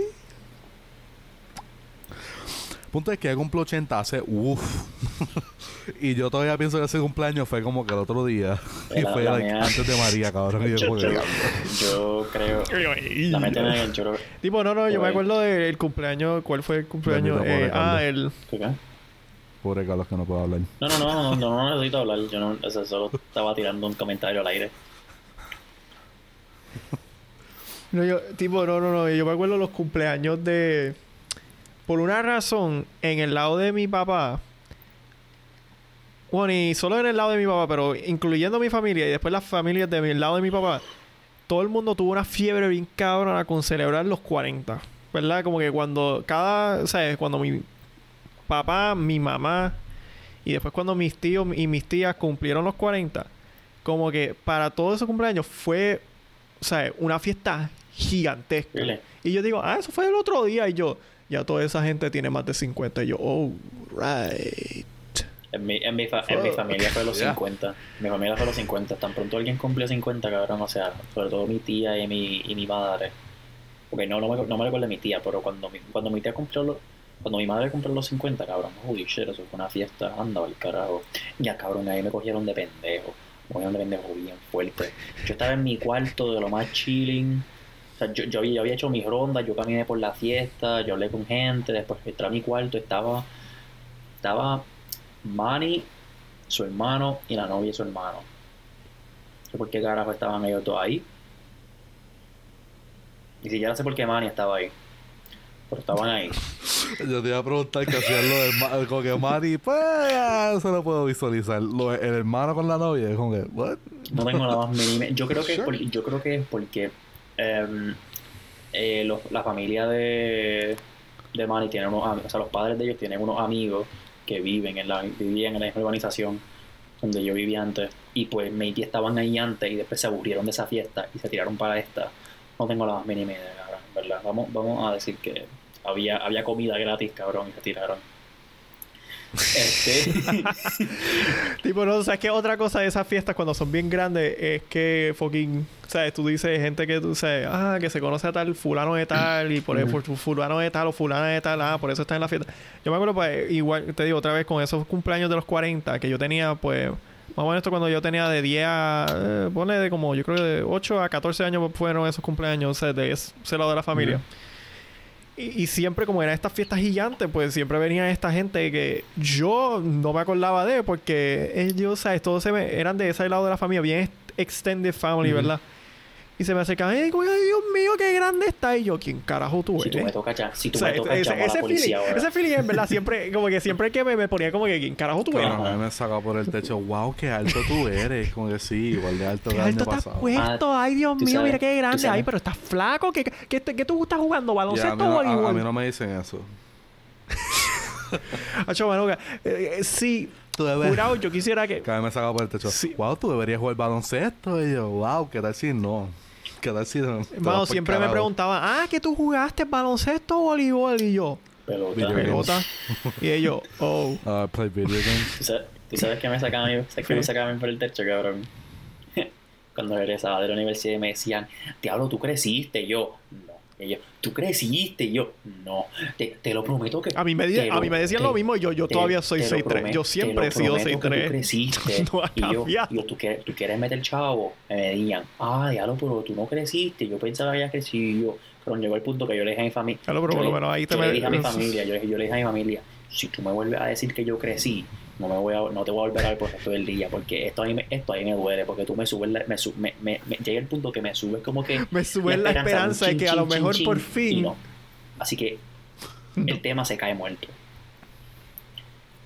Punto es que ella cumple 80 hace uff. y yo todavía pienso que ese cumpleaños fue como que el otro día. y La- fue la like, mía- antes de María, cabrón. Yo Yo, yo, yo creo. La meten en el choro. Tipo, no, no, yo me acuerdo del cumpleaños. ¿Cuál fue el cumpleaños? Eh, ah, el. ¿Qué qué? Pobre Carlos que no puedo hablar. No, no, no, no, no, no necesito hablar. Yo no, o sea, solo estaba tirando un comentario al aire. No, yo, tipo, no, no, no. Yo me acuerdo los cumpleaños de. Por una razón, en el lado de mi papá. Bueno, y solo en el lado de mi papá, pero incluyendo mi familia y después las familias de mi lado de mi papá, todo el mundo tuvo una fiebre bien cabrona con celebrar los 40. ¿Verdad? Como que cuando cada. ¿Sabes? Cuando mi papá, mi mamá y después cuando mis tíos y mis tías cumplieron los 40, como que para todo ese cumpleaños fue, o sea, una fiesta gigantesca. Really? Y yo digo, ah, eso fue el otro día. Y yo, ya toda esa gente tiene más de 50. Y yo, oh, right. En mi, en mi, fa- en mi Fuck. familia fue los Yeah. 50. Mi familia fue los 50. Tan pronto alguien cumplió 50, cabrón. O sea, sobre todo mi tía y mi, y mi madre. Porque no, no, me, no me recuerdo de mi tía, pero cuando mi, cuando mi tía cumplió los. Cuando mi madre cumplió los 50, cabrón, holy shit, eso fue una fiesta, anda al carajo. Ya, cabrón, ahí me cogieron de pendejo. Me cogieron de pendejo bien fuerte. Yo estaba en mi cuarto de lo más chilling. O sea, yo, yo, había, hecho mis rondas, yo caminé por la fiesta, yo hablé con gente, después entré a mi cuarto, estaba. Estaba Manny, su hermano y la novia y su hermano. No sé por qué carajo estaban ellos dos ahí. Ni siquiera sé por qué Manny estaba ahí. Pero estaban ahí. Yo te iba a preguntar que hacían lo del ma- como que Mari, pues eso lo puedo visualizar. Lo, el hermano con la novia, es como que, what? No tengo la más mínima. Yo creo que, es Sure. por- yo creo que es porque em, eh, los- la familia de, de Manny tiene unos amigos, o sea, los padres de ellos tienen unos amigos que viven en la, vivían en la misma urbanización donde yo vivía antes. Y pues maybe estaban ahí antes y después se aburrieron de esa fiesta y se tiraron para esta. No tengo la más mínima idea, ¿verdad? Vamos, vamos a decir que había, había comida gratis, cabrón, y se tiraron. Este, Tipo, no, ¿sabes qué? Otra cosa de esas fiestas cuando son bien grandes es que fucking, ¿sabes? Tú dices gente que tú sabes, ah, que se conoce a tal fulano de tal y por ejemplo fulano de tal o fulana de tal, ah, por eso está en la fiesta. Yo me acuerdo, pues, igual, te digo otra vez, con esos cumpleaños de los 40 que yo tenía, pues, más o menos esto cuando yo tenía de 10 a, eh, pone de como, yo creo que de 8 a 14 años fueron esos cumpleaños, o sea, de ese lado de la familia. Y, y siempre, como eran estas fiestas gigantes, pues siempre venía esta gente que yo no me acordaba de, porque ellos, ¿sabes? Todos se me, eran de ese lado de la familia, bien ex- extended family. ¿verdad? Y se me acercaban, ¡ay, Dios mío, qué grande está! Y yo, ¿quién carajo tú si tú eres? me tocas ya, si tú O sea, me tocas ese, ese la feeling, ahora. ese feeling, en verdad, siempre, como que siempre que me, me ponía como que, ¿quién carajo tú eres? Mí me saca por el techo. Wow, qué alto tú eres. Como que sí, igual de alto que ¿Qué alto estás pasado. puesto? Ah, Ay, Dios mío, sabes- mira qué grande. Ay, pero estás flaco. ¿Qué, qué, qué tú estás jugando? ¿Baloncesto o no, a- a voleibol? mí no me dicen eso. Acho, mano, que, eh, sí, debes- jurado, yo quisiera que... Cada vez me saca por el techo. Sí. Wow, tú deberías jugar baloncesto. Y yo, wow, ¿qué tal si no? ¿Qué tal si no? Te vas Mano, por siempre me carajo. preguntaban, ah, que tú jugaste baloncesto o voleibol. Y yo, Pelota. Pelota. y ellos, oh. Ah, play video games. ¿Tú sabes, tú sabes que me sacaban a mí, ¿sabes que me sacaban a mí por el techo, cabrón? Cuando regresaba de la universidad me decían, Diablo, tú creciste. Y yo, no. Y ellos, tú creciste. Y yo, no. Te, te lo prometo que. A mí me, a mí me decían lo mismo y yo, yo te- todavía soy te lo 6'3". prometo- Yo siempre he sido prometo que tú 6'3". creciste. No y yo, yo, ¿tú, quieres, tú quieres meter chavo. Me decían, ah, pero tú no creciste. Yo pensaba que habías crecido. Yo, pero llegó el punto que yo le dije a mi familia. Claro, pero por lo menos ahí te yo me- le dije a mi familia, yo, le- yo le dije a mi familia, si tú me vuelves a decir que yo crecí, no me voy a, no te voy a volver a ver por el resto del día, porque esto ahí me, esto ahí me duele, porque tú me subes, la- me, su- me, me, me- llega el punto que me subes como que Me sube la esperanza de un que chin, a lo mejor chin, por fin... no. Así que el tema se cae muerto.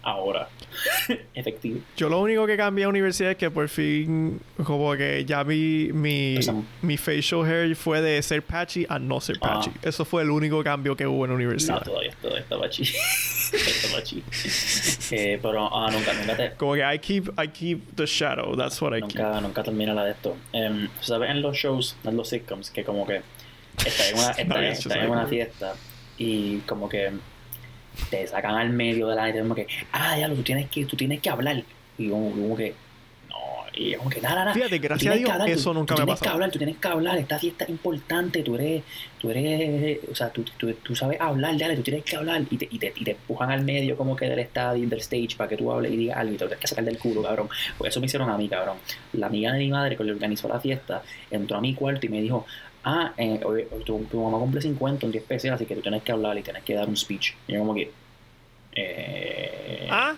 Ahora, efectivo. Yo lo único que cambié a universidad es que por fin, como que ya mi, mi, mi facial hair fue de ser patchy a no ser Ah. patchy. Eso fue el único cambio que hubo en la No, universidad. todavía, todavía estaba chi. estaba chi. Eh, pero ah, nunca, nunca te, como que I keep, I keep the shadow. That's what I keep. nunca, nunca termina la de esto. Em, ¿Sabes? En los shows, en los sitcoms, que como que estás en una, No, estás just en una fiesta y como que te sacan al medio de la y te como que, ah, diablo, tú tienes que, tú tienes que hablar. Y como, como que, no, y como que nada, nada. Fíjate, tú gracias a Dios, hablar, tú- eso nunca tú me tienes que hablar, tú tienes que hablar, esta fiesta es importante, tú eres, tú eres, o sea, tú, tú, tú sabes hablar, dale, tú tienes que hablar, y te, y, te, y te empujan al medio como que del estadio, del stage, para que tú hables y digas algo, y te tienes que sacar del culo, cabrón. Pues eso me hicieron a mí, cabrón. La amiga de mi madre que le organizó la fiesta, entró a mi cuarto y me dijo, ah, eh, hoy- hoy tu, tu mamá cumple 50 en 10 pesos, así que tú tienes que hablar y tienes que dar un speech. Y yo como que, eh, Ah,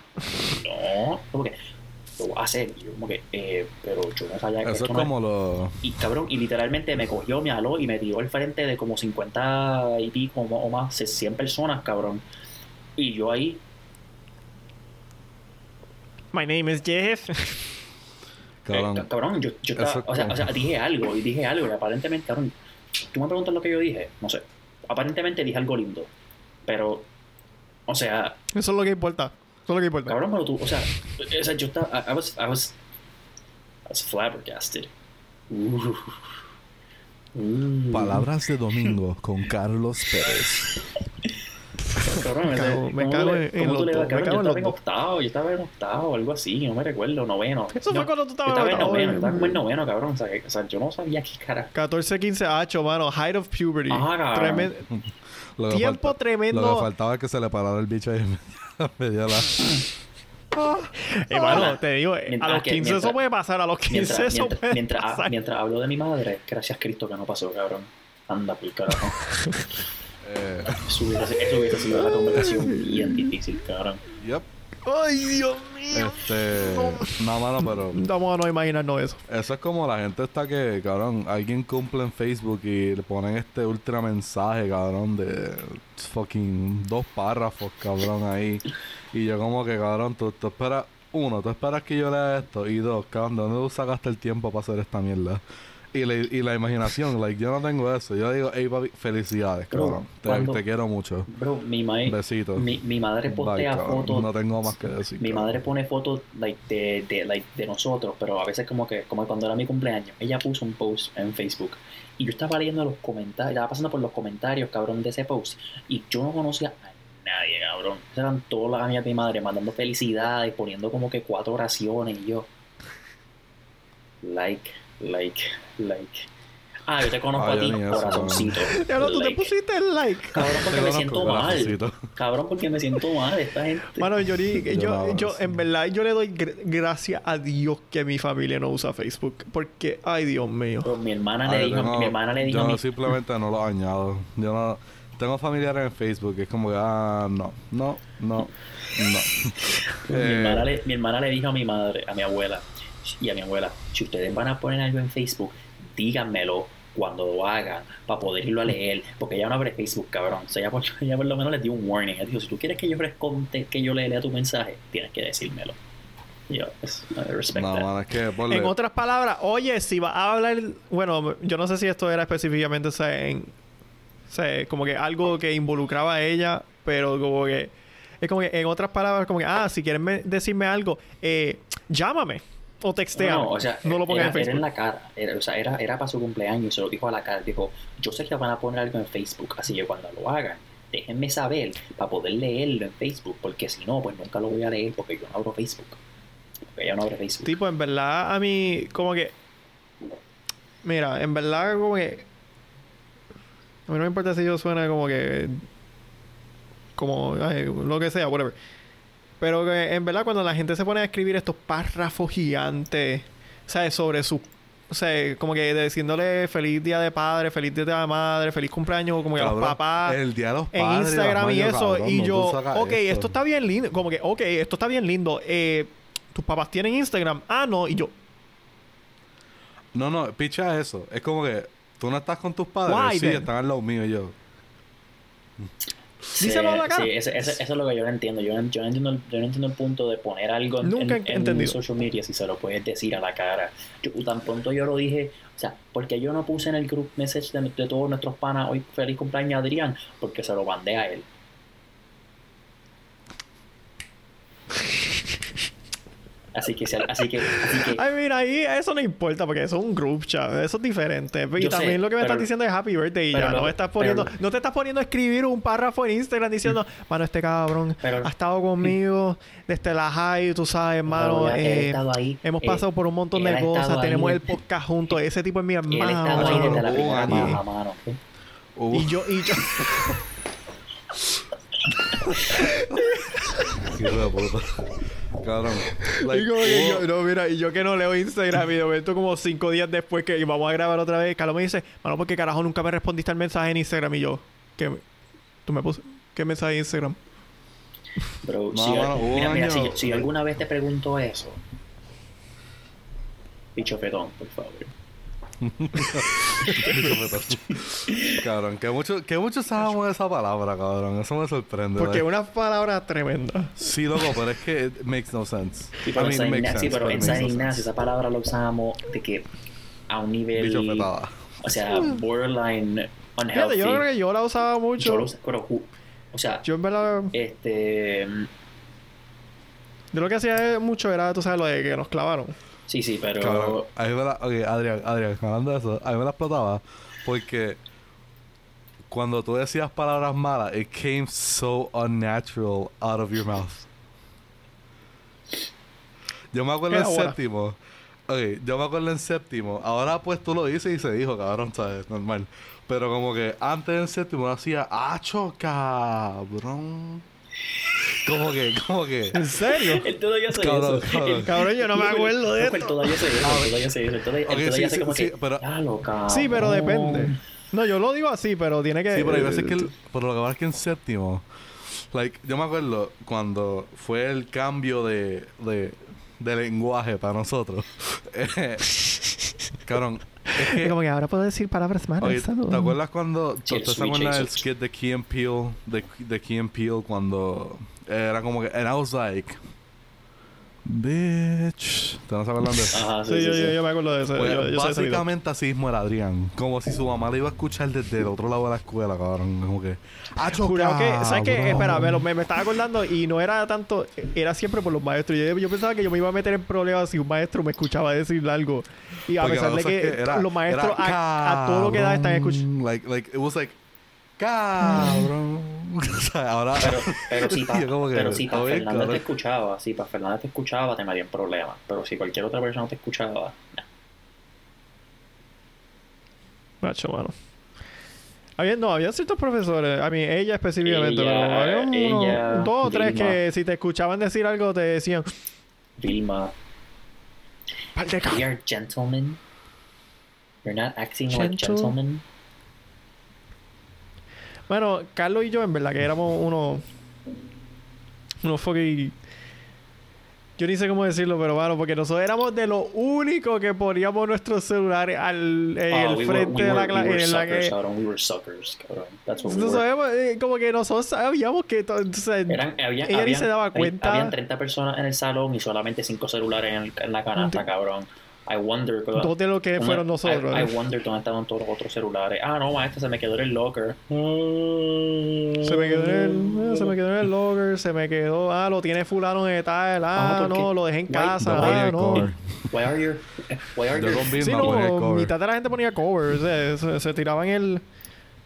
no, como que, lo voy a hacer. Y yo como que, eh, pero yo no sabía que Eso es no como lo. y cabrón, y literalmente me cogió, me aló y me tiró al frente de como 50 y pico o o más, 100 personas, cabrón. Y yo ahí, my name is Jeff. Cabrón. eh, cabrón, yo, yo estaba, o, sea, o sea, dije algo y dije algo y aparentemente, cabrón, tú me preguntas lo que yo dije, no sé, aparentemente dije algo lindo, pero, o sea, Eso es lo que importa. Eso es lo que importa. cabrón, pero tú, o sea, o sea yo estaba, I, I was, I was, I was flabbergasted. Uh. Uh. Palabras de domingo con Carlos Pérez. Cabrón, Me cago- me ¿cómo cago tú le- en- en los dos, Cabrón, yo estaba en octavo, yo estaba en octavo, algo así, no me recuerdo, noveno. Eso No, fue cuando tú estabas estaba en octavo, noveno, yo estaba como en noveno, cabrón. O sea, que- o sea, yo no sabía qué cara. 14, 15, 8, mano. Height of puberty. Ah, cabrón. Tremen- Lo que Tiempo falta- tremendo. Lo que faltaba es que se le parara el bicho ahí en medio de la. Eh, mano, te digo, a los que 15 eso puede pasar. A los 15 Mientras, eso mientras, puede mientras, pasar. mientras hablo de mi madre, gracias Cristo que no pasó, cabrón. Anda, por carajo. Eh, Eso hubiese, eso hubiese sido una conversación bien difícil, cabrón. yep. Ay, Dios mío. Este. No, mano, pero. Vamos a no imaginarnos eso. Eso es como la gente está que, cabrón, alguien cumple en Facebook y le ponen este ultra mensaje, cabrón, de fucking dos párrafos, cabrón, ahí. Y yo como que, cabrón, tú, tú esperas, uno, tú esperas que yo lea esto, y dos, cabrón, ¿de dónde tú sacaste el tiempo para hacer esta mierda? Y la, y la imaginación, like, yo no tengo eso. Yo digo, hey, papi, felicidades, Bro, cabrón. Te, cuando- te quiero mucho. Bro, mi, ma- Besitos. mi, mi madre postea fotos. No tengo más que decir. Mi cabrón. madre pone fotos like, de, de, like, de nosotros, pero a veces como que como cuando era mi cumpleaños, ella puso un post en Facebook y yo estaba leyendo los comentarios, estaba pasando por los comentarios, cabrón, de ese post y yo no conocía a nadie, cabrón. Eran todas las amigas de mi madre mandando felicidades, poniendo como que cuatro oraciones y yo. Like, like, like. Ah, yo te conozco Ah, a ti, corazoncito. Ya no, tú te Like. pusiste el like. Cabrón, porque Te me siento mal. Cabrón, porque me siento mal. Esta gente. Mano, yo, Yo yo, en verdad, yo le doy gr- gracias a Dios que mi familia no usa Facebook. Porque, ay, Dios mío. Pero mi hermana Ah, le dijo, tengo- mi hermana le dijo yo a mi simplemente no lo añado. Yo no... Tengo familiares en Facebook. Es como que, ah, no, no, no, no. Mi, Eh, hermana le, mi hermana le dijo a mi madre, a mi abuela y a mi abuela, si ustedes van a poner algo en Facebook, díganmelo cuando lo hagan para poder irlo a leer, porque ella no abre Facebook, cabrón. O sea, ella, por, ella por lo menos les dio un warning. Ella dijo, si tú quieres que yo responde, que yo le lea tu mensaje, tienes que decírmelo. Y yo, No, es que ponle... En otras palabras, oye, si va a hablar. Bueno, yo no sé si esto era específicamente, o sea, en. O sea, como que algo que involucraba a ella, pero como que. Es como que en otras palabras, como que, ah, si quieren me- decirme algo, eh, llámame o textea. No, o sea, no lo pongas en Facebook. era en la cara. Era, o sea, era, era para su cumpleaños y se lo dijo a la cara. Dijo, yo sé que van a poner algo en Facebook, así que cuando lo hagan, déjenme saber para poder leerlo en Facebook, porque si no, pues nunca lo voy a leer porque yo no abro Facebook. Porque ella no abre Facebook. Tipo, en verdad, a mí, como que. Mira, en verdad, como que. A mí no me importa si yo suena como que. Como. ay, lo que sea, whatever. Pero que en verdad, cuando la gente se pone a escribir estos párrafos gigantes, ¿sabes? Sobre su. O sea, como que diciéndole feliz día de padre, feliz día de madre, feliz cumpleaños, como que a los papás El día de los en padres, Instagram y eso. y yo, ok, esto está bien lindo. Como que, ok, esto está bien lindo. Eh, tus papás tienen Instagram. Ah, no. Y yo, No, no, picha eso. Es como que tú no estás con tus padres. Why sí, then? están al lado mío y yo. Sí, díselo a la cara. Sí, ese- ese- eso es lo que yo no entiendo. Yo no, yo no entiendo, el- yo no entiendo el punto de poner algo en, Nunca en, en social media si se lo puedes decir a la cara. Yo, tan pronto yo lo dije, o sea, porque yo no puse en el group message de, de todos nuestros panas hoy feliz cumpleaños a Adrián, porque se lo mandé a él. Así que, así que, así que, ay, mira, ahí eso no importa porque eso es un group chat. Eso es diferente. Y Yo también sé, lo que me pero- estás diciendo es happy birthday y pero ya. no, me estás poniendo, pero- no te estás poniendo a escribir un párrafo en Instagram diciendo, mano, este cabrón Pero- ha estado conmigo desde la high, tú sabes, él ha eh, estado ahí, hemos eh, pasado por un montón él de cosas. Tenemos ahí. el podcast juntos. Ese tipo es mi él hermano. estaba ahí mano, desde la primera mano mano. Hubo- Y yo, y yo. Cabrón. Like, y como que yo, no, mira, y yo que no leo Instagram y de momento como cinco días después que vamos a grabar otra vez, Carlos me dice, mano, porque carajo nunca me respondiste al mensaje en Instagram y yo, ¿qué? ¿Tú me puse? ¿Qué mensaje en Instagram? Pero No, si, mira, mira, si, si yo alguna vez te pregunto eso, bicho fetón, por favor. cabrón, que mucho, que mucho sabemos esa palabra, cabrón. Eso me sorprende. Porque like. una palabra tremenda. Sí, loco, pero es que it makes no sense. Sí, pero, I en mean, San Ignacio, sense, pero en San no Ignacio sense. esa palabra la usamos de que a un nivel, Bicho fetada. o sea, borderline unhealthy. Fíjate, yo creo que yo la usaba Yo mucho. lo Yo, usé, pero, ju- o sea, en verdad, este, yo lo que hacía mucho era, tú sabes, lo de que nos clavaron. Sí, sí, pero Cabrón, a mí me la... Ok, Adrián, Adrián, hablando de eso, a mí me la explotaba porque cuando tú decías palabras malas, it came so unnatural out of your mouth. Yo me acuerdo ¿Qué en séptimo. Ok, yo me acuerdo en séptimo. Ahora pues tú lo dices y se dijo, cabrón, ¿sabes? Normal. Pero como que antes en séptimo hacía, ¡acho, cabrón! Como que, como que... ¿En serio? él todavía hace Cabrón, eso. cabrón. Él- Cabrón, yo no me acuerdo de esto. todavía hace eso, ver. todavía hace eso. Él todavía, él Ok, todavía sí, hace sí, como sí, que, pero- "Ya, loca, Sí, pero no". depende. No, yo lo digo así, pero tiene que... Sí, pero hay veces que... el- pero lo que pasa es que en séptimo... Like, yo me acuerdo cuando fue el cambio de... de, de lenguaje para nosotros. Eh, cabrón, es que... Como que ahora puedo decir palabras malas. Oye. ¿te acuerdas cuando... Sí, el ¿Tú te acuerdas el del skit de Key and Peele? De, de Key and Peele cuando... Era como que... And I was like... Bitch. ¿Te no acuerdas de eso? Ajá, sí, Sí, sí, yo, sí. yo, yo me acuerdo de eso. Pues, yo, básicamente así mismo era Adrián. Como si su mamá le iba a escuchar desde el otro lado de la escuela, cabrón. Como que... ¡Acho, Jurado que, ¿sabes qué? Espera, me, lo- me, me estaba acordando y no era tanto, era siempre por los maestros. Yo, yo pensaba que yo me iba a meter en problemas si un maestro me escuchaba decir algo. Y a Porque pesar de que, era- los maestros era a, a todo lo que da están escuchando. Like, like, it was like... Cabrón. O sea, ahora. Pero, pero si para pero si te escuchaba, si para Fernández te escuchaba, te metían problemas. Pero si cualquier otra persona te escuchaba, nah. Macho, mano. Había, no, había ciertos profesores, a mí, ella específicamente, Ella- pero había uno- ella, dos o tres que si te escuchaban decir algo te decían, Vilma, we c-". are gentlemen. You're not acting like Gentle. gentlemen. Bueno, Carlos y yo, en verdad, que éramos unos. Unos fucking. Yo ni sé cómo decirlo, pero bueno, porque nosotros éramos de los únicos que poníamos nuestros celulares al en Ah, el we were, frente we de la were, we clase. were en la que. cabrón. We were suckers, cabrón. That's what we were. sabemos, eh, como que nosotros sabíamos que. o sea, Eran, había, ella ni habían- se daba cuenta. Habían 30 personas en el salón y solamente 5 celulares en, el- en la canasta, cabrón. I wonder. de lo que ¿Cómo- fueron nosotros. I, I wonder dónde estaban todos los otros celulares. Ah, no, maestro, se me quedó en el locker. Se me quedó en el, eh, se me quedó en el logger, se me quedó, ah, lo tiene fulano de tal, ah, Ah, ¿por no, lo dejé en Why- casa, why- ah, no. Why are your, why are Yo your, con Sí, no, mitad de la gente ponía covers, eh, se, se tiraban el...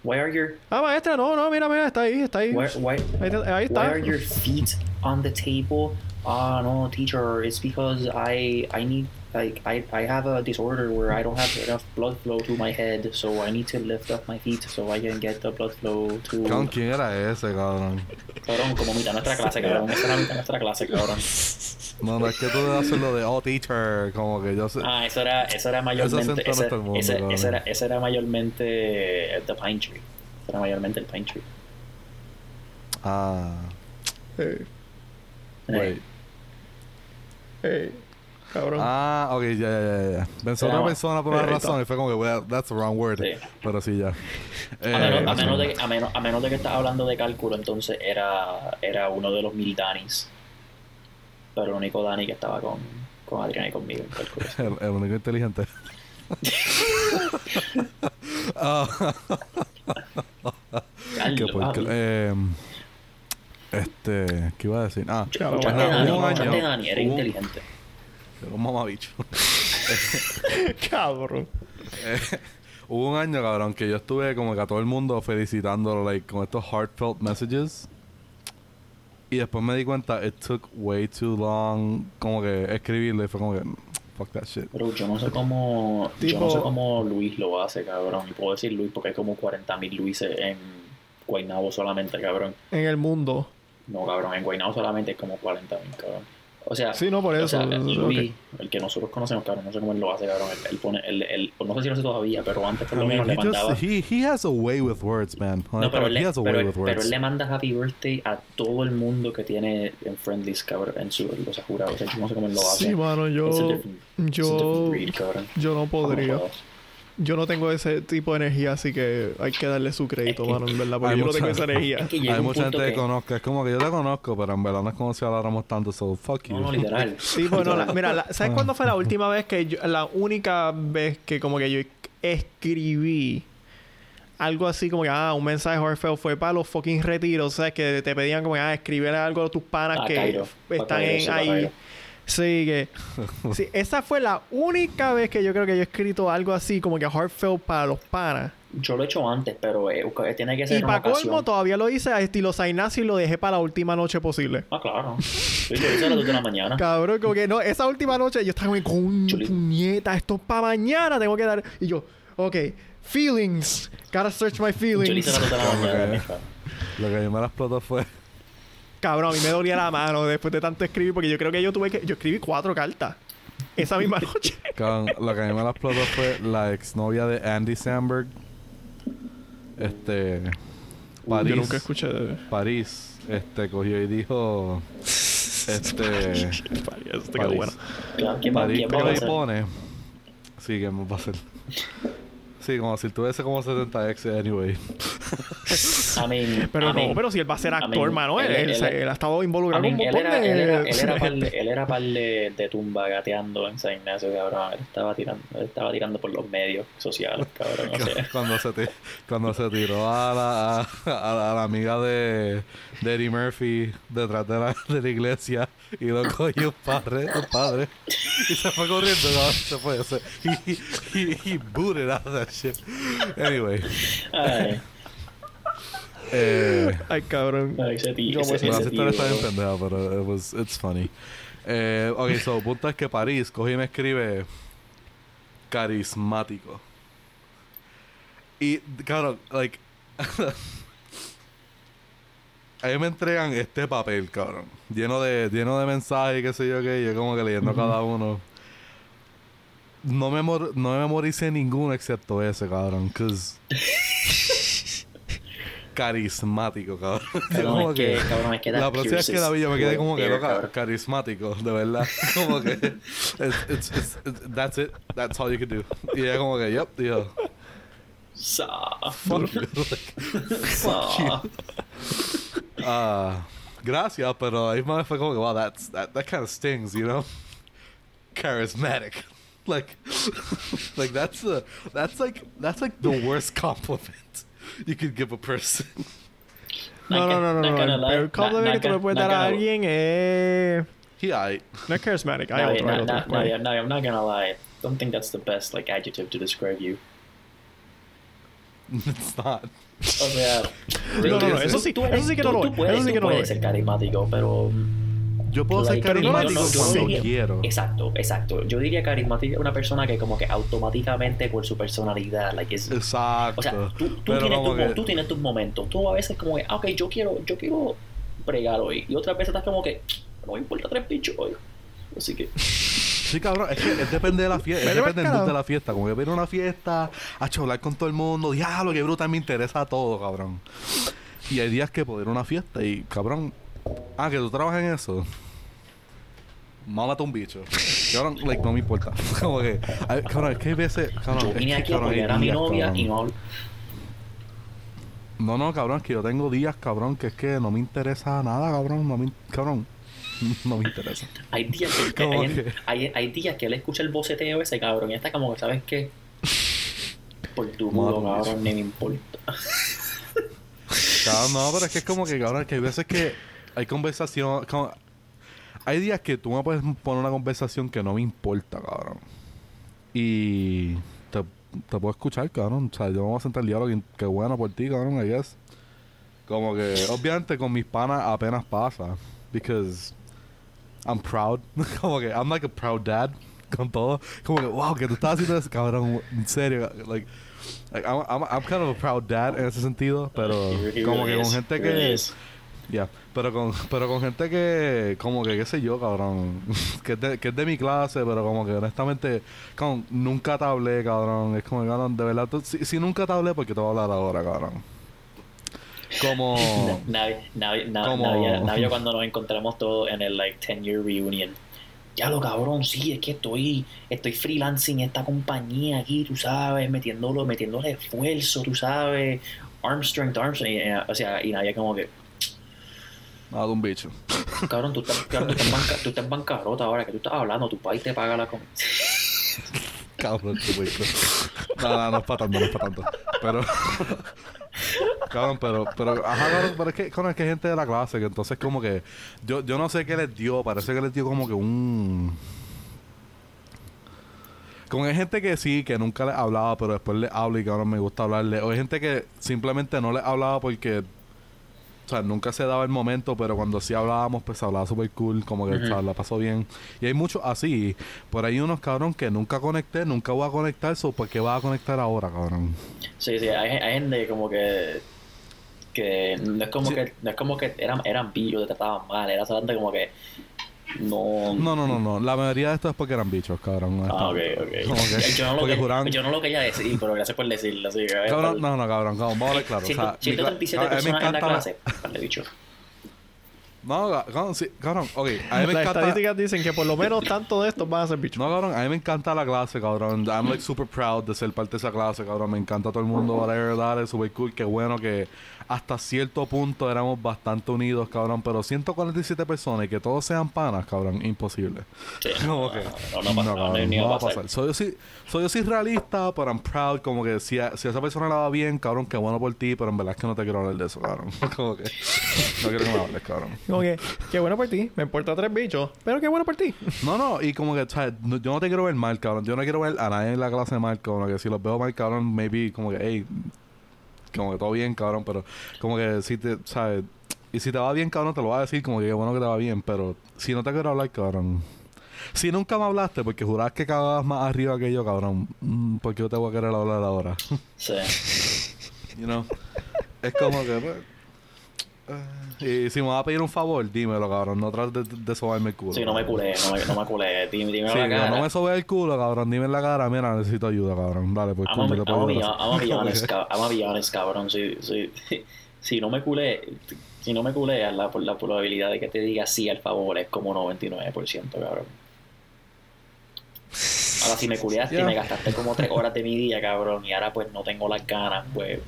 why are your, Ah, maestra, no, no, mira, mira, está ahí, está ahí. why, why, Ahí, ahí why está. are your feet on the table? Ah, no, teacher, it's because I, I need, like, I, I have a disorder where I don't have enough blood flow to my head, so I need to lift up my feet so I can get the blood flow to. ¿Con quién era ese, cabrón? Cabrón, como mitad de nuestra clase, cabrón. Esa era mitad de nuestra clase, cabrón. No, no es que tú debes hacerlo de oh teacher, como que yo sé. Ah, eso era, eso era mayormente. acento no Ese, mundo, ese, ese era, ese era mayormente The Pine Tree. Ese era mayormente el Pine Tree. Ah, Eh, wait. eh, cabrón. Ah, ok, ya, ya, ya, ya. Pensé Se otra persona por una razón y fue como que, well, that's the wrong word. Sí. Pero sí, ya. A, menos, a, eso. menos de, a, menos, a menos de que estás hablando de cálculo, entonces era, era uno de los mil Danis. Pero el único Dani que estaba con, con Adrián y conmigo en cálculo. El, el único inteligente. Ah, qué eh, este, ¿qué iba a decir? Ah, bueno, Dani, un escuchaste año- Dani, era hubo- inteligente. Un mamabicho. Cabrón. Eh, hubo un año, cabrón, que yo estuve como que a todo el mundo felicitándolo, like, con estos heartfelt messages. Y después me di cuenta, it took way too long, como que escribirle, y fue como que, "Mm, fuck that shit. Pero yo no sé cómo. yo Tipo- no sé cómo Luis lo hace, cabrón. Y puedo decir Luis porque hay como 40.000 Luises en Guaynabo solamente, cabrón. En el mundo. No, cabrón, en Guaynabo solamente hay como 40.000, cabrón. O sea, Sí, no, por o eso. sea, ok. Luis, el que nosotros conocemos, cabrón, no sé cómo él lo hace, cabrón. Él, él pone, él, él- no sé si lo hace todavía, pero antes por I lo mean, menos le he, just- mandaba. he, he has a way with words, man. No, pero él, he le, has a pero, way él- with pero él le manda Happy Birthday a todo el mundo que tiene en Friendlies, cabrón, en su, los jurados. O sea, yo no sé cómo él lo hace. Sí, mano, yo... It's a different- it's a Yo... different breed, cabrón. Yo no podría. Vamos, Yo no tengo ese tipo de energía, así que hay que darle su crédito, Es que- mano, en verdad, porque Hay yo no mucha- tengo esa energía. Es que llega Hay mucha gente que que... conozco. Es como que yo te conozco, pero en verdad no es como si habláramos tanto. So, fuck you. No, no, literal. Sí, bueno, la- mira, la- ¿sabes Ah. cuándo fue la última vez que yo, la única vez que como que yo escribí algo así como que, ah, un mensaje heartfelt fue para los fucking retiros, ¿sabes? Que te pedían como que, ah, escribir algo a tus panas Ah, que Cairo. Están Cairo, en, ahí. Sí, que... Sí, esa fue la única vez que yo creo que yo he escrito algo así como que heartfelt para los panas. Yo lo he hecho antes, pero eh, tiene que ser Y para ocasión. colmo todavía lo hice a estilo Sainaz y lo dejé para la última noche posible. Ah, claro. Yo lo hice a las 2 de la mañana. Cabrón, como que no, esa última noche yo estaba con puñeta, esto es para mañana, tengo que dar. Y yo, ok, feelings, gotta search my Yo lo hice a feelings. las 2 de la mañana. Lo que a mí me la explotó fue. Cabrón, a mí me dolía la mano después de tanto escribir, porque yo creo que yo tuve que. Yo escribí cuatro cartas esa misma noche. cabrón, lo que a mí me la explotó fue la exnovia de Andy Samberg. Este. París. Yo nunca escuché de. París. Este cogió y dijo. Este. París. bueno. Claro, ¿Quién va, París quién va a coge y hacer? pone. Sí, que va a hacer. Sí, como si tuviese como 70 ex anyway. I mean, Pero I mean, no, pero si él va a ser I actor, mean, mano, él, él- él él- se- él ha estado I involucrado en un él montón era, de. él era, él era par de, él era par de, de tumba gateando en San Ignacio, cabrón. Él estaba tirando, él estaba tirando por los medios sociales, cabrón. O sea, cuando se ti- cuando se tiró a la, a, a la amiga de, de Eddie Murphy detrás de la, de la iglesia y lo cogió un padre, un padre y se fue corriendo no, se fue se, he, he, he booted out of that shit anyway ay, Eh, Ay, cabrón. Ay, ese tío, ¿Cómo ese- ese historia tío, está bien pendeja, pero it was, it's funny. Eh, ok, so, punto es que París coge y me escribe carismático. Y, claro, like... a mí me entregan este papel, cabrón. Lleno de, lleno de mensajes, qué sé yo qué. Yo como que leyendo cada uno. No me, no me memoricé ninguno excepto ese, cabrón. Cause... Carismático, cabrón. Cabrón, como es que, cabrón, es que la próxima vez que la vi yo me quedé como que loca, carismático, de verdad. Como que it's, it's, it's, that's it, that's all you can do. Y ella como que, yep, dijo. Sa- Fuck. sa- Ah, gracias, pero ahí me fue como que, wow, that's, that, that kind of stings, you know? Charismatic. Like, like that's the, that's like, that's like the worst compliment you could give a person. No, no, no, no. Not no. gonna El lie, peor not- compliment not tú le gonna- puedes not dar a gonna- alguien es... Eh. He, I, No es charismatic. No, Hay yeah, otro, hay no, otro. no, no, yeah, no, I'm not gonna lie. Don't think that's the best like adjective to describe you. it's not. O sea, No, no, no, eso sí, eso sí que no lo tú es, eso sí que no lo puedes ser carismático, pero Yo puedo ser carismático no, no, no, cuando diría- quiero. Exacto, exacto. Yo diría carismático es una persona que como que automáticamente por su personalidad, like es Exacto. o sea, tú, tienes que- mo- tú tienes tus momentos. Tú a veces como que, ah, ok, yo quiero, yo quiero bregar hoy. Y otras veces estás como que, no me importa tres bichos hoy. Así que, Sí, cabrón, es que es depende de la fiesta, es depende de la fiesta. Como que viene una fiesta, a hablar con todo el mundo, diablo, que brutal, me interesa todo, cabrón. Y hay días que puedo ir a una fiesta y, cabrón, ah, que tú trabajas en eso. Mámate un bicho. Cabrón, like, no me importa. Como que, ay, cabrón, es que hay veces, cabrón, yo es vine que, aquí cabrón, apoyar a mi novia cabrón. y no No, no, cabrón, es que yo tengo días, cabrón, que es que no me interesa nada, cabrón, no me, cabrón, no me interesa. Hay días que, que hay, que- hay, hay días que él escucha el boceteo ese cabrón y está como que, ¿sabes qué? Por tu mía. cabrón, ni me importa. Cabrón, no, pero es que es como que, cabrón, que hay veces que hay conversación. como- hay días que tú me puedes poner una conversación que no me importa, cabrón. Y te, te puedo escuchar, cabrón. O sea, yo me voy a sentar el diálogo y qué bueno por ti, cabrón, I guess. Como que, obviamente, con mis panas apenas pasa. Because I'm proud. como que, I'm like a proud dad con todo. Como que, wow, que tú estás haciendo eso, cabrón. En serio, like. like, I'm, I'm, I'm kind of a proud dad en ese sentido, pero He- he como que really con is, gente he que ya, pero con, pero con gente que, como que, qué sé yo, cabrón, que es de, que es de mi clase, pero como que honestamente, cabrón, nunca te hablé, cabrón, es como, cabrón, de verdad, tú- si, si nunca te hablé, porque te voy a hablar ahora, cabrón. Como, Navidad cuando nos encontramos todos en el like 10 year reunion. Ya lo cabrón, sí, es que estoy, estoy freelancing esta compañía aquí, tú sabes, metiéndolo, metiéndole esfuerzo, tú sabes, arm strength, arm strength, y, eh, o sea, y Navidad como que, nada de un bicho. cabrón, tú estás, cabrón, tú estás, en banca- tú estás en bancarrota ahora, que tú estás hablando, tu país te paga la comida. Cabrón, tu bicho. No, no, no es para tanto, no es para tanto. Pero, cabrón, pero, pero, ajá, cabrón, pero es que, cabrón, es que hay gente de la clase que entonces como que, yo, yo no sé qué les dio, parece que les dio como que un... Como hay gente que sí, que nunca les hablaba, pero después les habla y que ahora me gusta hablarle. O hay gente que simplemente no les hablaba porque, o sea, nunca se daba el momento, pero cuando sí hablábamos, pues se hablaba súper cool, como que o sea, la pasó bien. Y hay muchos así. Por ahí unos cabrón que nunca conecté, nunca voy a conectar, so, ¿por qué vas a conectar ahora, cabrón? Sí, sí, hay, hay gente como que que no es como Sí. que no es como que eran eran pillos, te trataban mal, era solamente como que no No, no, no, no. La mayoría de esto es porque eran bichos, cabrón. Ah, ok, ok. Como que- Yo no, lo porque que- juraban- yo no lo quería decir, pero gracias por decirlo. Así Cabrón, no, no, cabrón, cabrón, vamos a ver claro. O sea, mi cla- 137 a mí me personas en la clase. Vale, bicho. No, ca- cabrón, sí, cabrón, ok. A mí me Las encanta... estadísticas dicen que por lo menos tanto de estos van a ser bichos. No, cabrón, a mí me encanta la clase, cabrón. I'm like super proud de ser parte de esa clase, cabrón. Me encanta todo el mundo, whatever, dale, super cool. Qué bueno que hasta cierto punto éramos bastante unidos, cabrón. Pero 147 personas y que todos sean panas, cabrón, imposible. Sí, Como no, que no, no, pasa, no, cabrón, no va a pasar. Soy yo, sí, soy yo sí realista, pero I'm proud. Como que si a, si a esa persona la va bien, cabrón, qué bueno por ti, pero en verdad es que no te quiero hablar de eso, cabrón. como que no quiero que me hables, cabrón. Como que, qué bueno por ti, me importa tres bichos, pero qué bueno por ti. No, no, y como que, no- yo no te quiero ver mal, cabrón. Yo no quiero ver a nadie en la clase mal, cabrón. Que si los veo mal, cabrón, maybe como que, hey, como que todo bien, cabrón, pero como que si te, ¿sabes? Y si te va bien, cabrón, te lo voy a decir como que bueno que te va bien, pero si no te quiero hablar, cabrón. Si nunca me hablaste porque jurabas que cagabas más arriba que yo, cabrón, mm, ¿por qué yo te voy a querer hablar ahora? Sí. you know? Es como que, pues, y si me vas a pedir un favor, dímelo, cabrón. No trates de, de sobarme el culo. Sí, no me culé, no me, no me culé. Dime, dime Sí, la cara. no me sobes el culo, cabrón. Dime en la cara. Mira, necesito ayuda, cabrón. Dale, pues, I'm gonna coño, be- te I'm. I'm gonna be honest, cabrón. Si, si, si no me culé, si no me culeas, la, la probabilidad de que te diga sí al favor es como 99%, cabrón. Ahora, si me culeaste y Ya. me gastaste como 3 horas de mi día, cabrón, y ahora pues no tengo las ganas, pues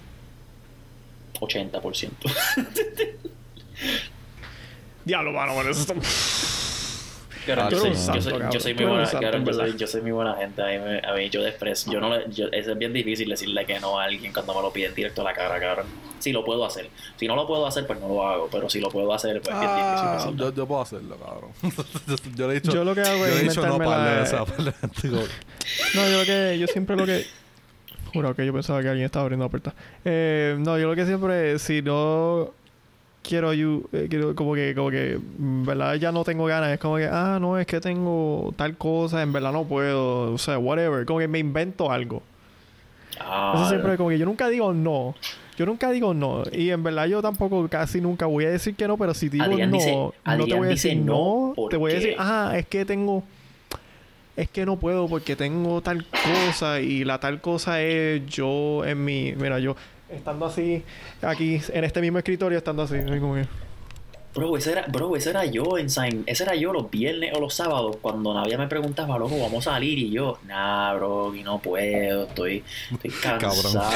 80%. Diablo, mano, bueno, eso está... Ah, yo, soy, yo, yo muy buena, santo, yo, soy, yo muy buena gente. A mí, me, a mí yo desprecio. Yo no le, yo, es bien difícil decirle que no a alguien cuando me lo piden directo a la cara, cabrón. Si lo puedo hacer. Si no lo puedo hacer, pues no lo hago. Pero si lo puedo hacer, pues es bien difícil Ah, yo, yo puedo hacerlo, cabrón. yo le he dicho. Yo lo que hago yo es le he dicho no para la- como- No, yo lo que... Yo siempre lo que... Juro que yo pensaba que alguien estaba abriendo la puerta. Eh, no, yo lo que siempre... Si no... Quiero, ayu- eh, quiero como que como que en verdad ya no tengo ganas es como que ah no es que tengo tal cosa en verdad no puedo o sea whatever como que me invento algo Ah, Eso siempre como que yo nunca digo no. Yo nunca digo no. Y en verdad yo tampoco casi nunca voy a decir que no, pero si digo Adrián no, dice- no te voy a decir no no. Te voy a decir, ajá, es que tengo... Es que no puedo porque tengo tal cosa y la tal cosa es yo en mi... Mira, yo estando así, aquí en este mismo escritorio, estando así. como que- Bro, ese era, bro, ese era yo en Sain. Ese era yo los viernes o los sábados cuando Navia me preguntaba, loco, vamos a salir. Y yo, nah, bro, y no puedo, estoy, estoy cansado.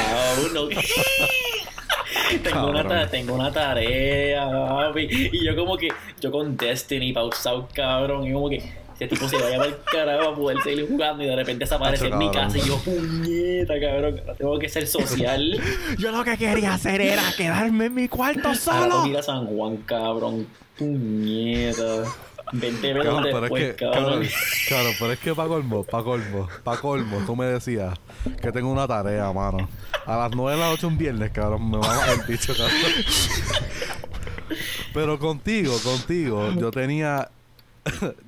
no". tengo, una tengo una tarea, papi. Y yo como que, yo con Destiny pausado, cabrón. Y como que tipo se vaya el carajo a poder seguir jugando y de repente desaparece en mi casa. Y yo, puñeta, cabrón, tengo que ser social. Yo lo que quería hacer era quedarme en mi cuarto Ahora solo. tengo que ir a San Juan, cabrón. Puñeta. 20 minutos Cabrón, pero después, es que, cabrón. cabrón, cabrón, pero es que pa' colmo, pa' colmo, pa' colmo, tú me decías que tengo una tarea, mano. A las 9 de la noche un viernes, cabrón, me va a el bicho, cabrón. Pero contigo, contigo, yo tenía,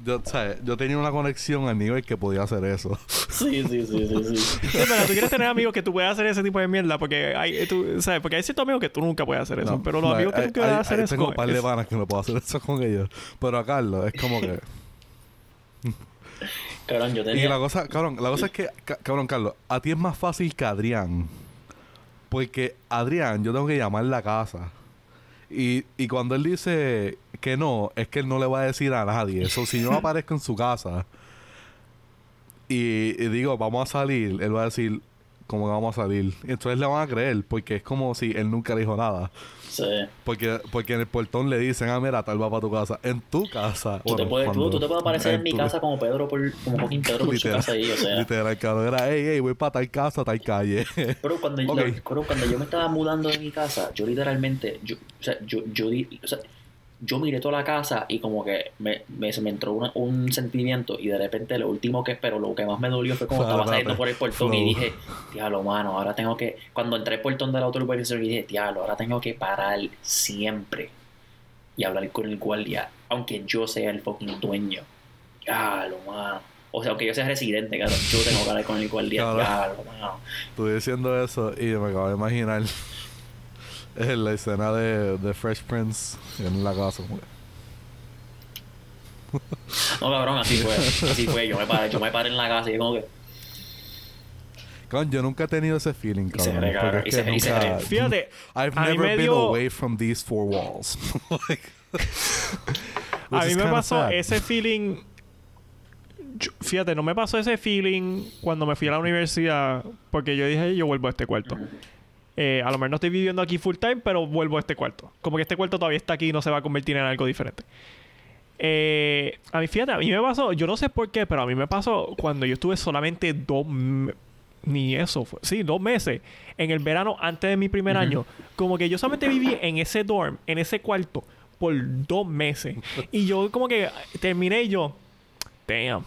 yo, ¿sabes? yo tenía una conexión al nivel que podía hacer eso. Sí, sí, sí, sí, sí. Sí, pero tú quieres tener amigos que tú puedas hacer ese tipo de mierda porque hay, tú, ¿sabes? Porque hay ciertos amigos que tú nunca puedes hacer eso. No, pero los no, amigos que tú hay- hacer hay- eso Tengo un par de panas que no puedo hacer eso con ellos. Pero a Carlos, es como que... Cabrón, yo Y tenía. la cosa, cabrón, la cosa es que, ca- cabrón, Carlos, a ti es más fácil que a Adrián. Porque Adrián, yo tengo que llamar la casa. Y, y cuando él dice que no, es que él no le va a decir a nadie. Eso, si yo aparezco en su casa y, y digo, vamos a salir, él va a decir, ¿cómo vamos a salir? Y entonces le van a creer, porque es como si él nunca le dijo nada. Sí. Porque, porque en el portón le dicen, ah, mira, tal va para tu casa. En tu casa. Tú, te puedes, tú, cuando- tú te puedes aparecer en mi tu- casa como Pedro por. como fucking Pedro por su casa ahí, o sea. Literal, cabrón. Era, hey, hey, voy para tal casa, tal calle. Pero cuando, yo- Ok. pero cuando yo me estaba mudando de mi casa, yo literalmente, yo, o sea, yo, yo, o sea, yo miré toda la casa y como que me, me, se me entró una- un sentimiento y de repente lo último que espero, lo que más me dolió fue como Fue estaba saliendo por el portón Flow. y dije, diablo, mano, ahora tengo que, cuando entré al portón de la autourbanización y dije, diablo, ahora tengo que parar siempre y hablar con el guardia, aunque yo sea el fucking dueño. Diablo, mano. O sea, aunque yo sea residente, cabrón, yo tengo que hablar con el guardia, diablo, mano. Estuve diciendo eso y me acabo de imaginar en la escena de, de Fresh Prince en la casa. como que- No, cabrón, así fue. Así fue. Yo me paré, yo me paré en la casa y como que. Yo nunca he tenido ese feeling, Y se cabrón. porque es que nunca-. Fíjate, I've never been dio- away from these four walls. Like, a mí me pasó sad. ese feeling. yo- fíjate, no me pasó ese feeling cuando me fui a la universidad porque yo dije, yo vuelvo a este cuarto. Eh, a lo mejor no estoy viviendo aquí full time, pero vuelvo a este cuarto. Como que este cuarto todavía está aquí y no se va a convertir en algo diferente. Eh, a mí, fíjate, a mí me pasó, yo no sé por qué, pero a mí me pasó cuando yo estuve solamente dos, ni eso, fue, sí, dos meses en el verano antes de mi primer año. Como que yo solamente viví en ese dorm, en ese cuarto, por dos meses. Y yo como que terminé y yo, damn,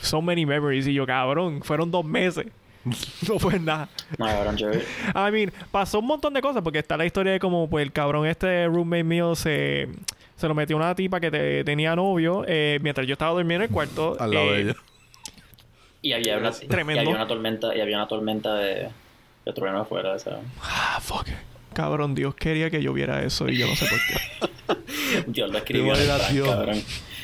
so many memories. Y yo, cabrón, fueron dos meses. no fue nada. No, cabrón, yo... I mean, pasó un montón de cosas porque está la historia de cómo pues, el cabrón este roommate mío se, se lo metió una tipa que te- tenía novio eh, mientras yo estaba durmiendo en el cuarto. Al lado eh, de ella. Y había una, Tremendo. Y había una tormenta, y había una tormenta de, de trueno afuera, sea... Ah, fuck. Cabrón, Dios quería que yo viera eso y yo no sé por qué. Dios lo escribió Dios.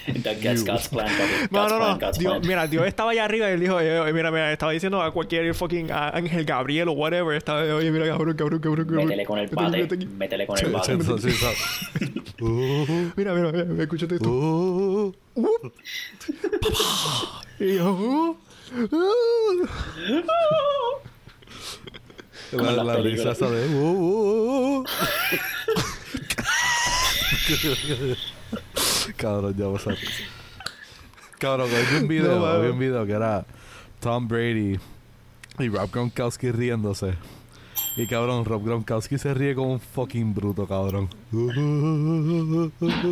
God's, God's plan. No, no, plan, no. God's Dios, plan. mira, Dios estaba allá arriba y él dijo, eh, mira, mira, estaba diciendo a cualquier fucking Ángel Gabriel o whatever. Estaba, oye, mira, cabrón, cabrón, cabrón, cabrón. Métele con el bate. métele con el bate. Uh, Mira, mira, mira, escúchate esto. uh. Y yo, uh, uh. La, risa esa de. Cabrón, ya vas a Cabrón, vi un video, No, vi un video que era Tom Brady y Rob Gronkowski riéndose. Y cabrón, Rob Gronkowski se ríe como un fucking bruto, cabrón.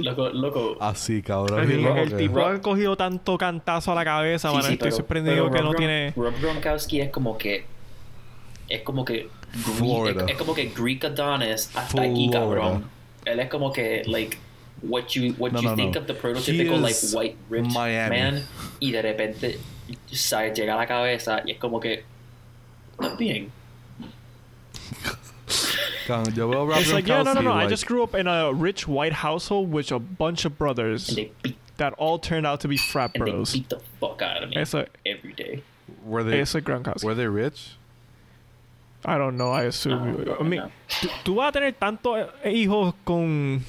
Loco, loco. Así, cabrón. El, tipo ha cogido tanto cantazo a la cabeza, Sí, Estoy pero- sorprendido pero que Rob no Gron- tiene. Rob Gronkowski es como que. Es como que. Es, es como que Greek Adonis hasta aquí, cabrón. Él es como que, like. What you, what No, you no, think no. of the prototypical, He like, is white rich Miami. man. Y de repente. ¿sabes? Llega a la cabeza y es como que. Está bien. Cabrón, yo veo It's like, yeah, no, no, no. I just grew up in a rich white household with a bunch of brothers And they beat, that all turned out to be frat and they bros. beat the fuck out of me Eso, every day. were they, eso es Gronkowski. were they rich? I don't know. I assume. Uh, no, I mean, no. tú, tú vas a tener tantos hijos con.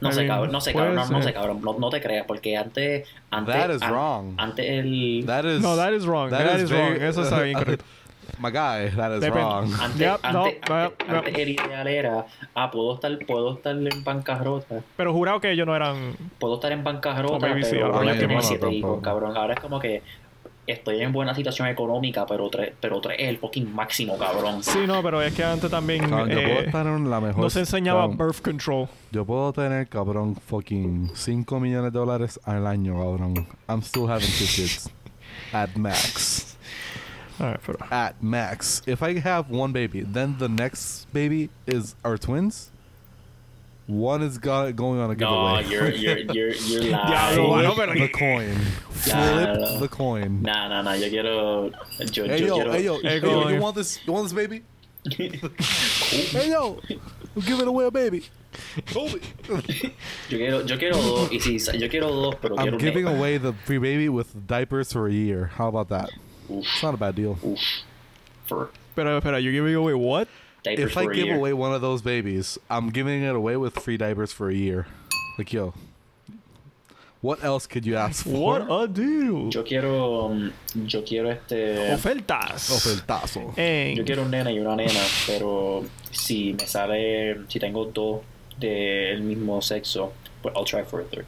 No sé, cabrón, no sé, cabrón, no, no sé, cabrón, no, no te creas, porque antes, antes, That is an- wrong. antes el, That is. No, that is wrong. that that is is, wrong. Eso está bien correcto. My guy, that is Depende. wrong. antes, Yep, no, antes, yep, antes, yep. antes el ideal era, ah, puedo estar, puedo estar en bancarrota, Pero jurado que ellos no eran. puedo estar en bancarrota, pero no, hijos, cabrón, ahora es como que estoy en buena situación económica, pero tres, pero tres es el fucking máximo, cabrón. Sí, no, pero es que antes también. Cabrón, yo puedo eh, estar en la mejor. no se enseñaba cabrón, birth control. Yo puedo tener, cabrón, fucking 5 millones de dólares al año, cabrón. I'm still having two kids. At max. Alright, pero. At max. If I have one baby, then the next baby is our twins. One is go- going on a giveaway. No, giveaway. you're, you're, you're, you're Diablo, lying. Flip the coin. Nah, Flip no. the coin. Nah, nah, nah, yo quiero, yo, Hey yo yo, quiero, hey yo, Hey, hey, yo, you want this? You want this baby? hey yo, we're giving away a baby. Kobe. yo quiero, yo quiero dos, y si, yo quiero dos, pero quiero I'm un giving away the free baby with diapers for a year. How about that? Oof, It's not a bad deal. oof. For Pero, espera, you're giving away what? Diapers If I for a give year. away one of those babies, I'm giving it away with free diapers for a year. Like yo, what else could you ask for? What a deal. Yo quiero, um, yo quiero este, Ofertas. Ofertazo. En- yo quiero un nena y una nena, pero si me sale, si tengo dos del mismo sexo, pues I'll try for a third.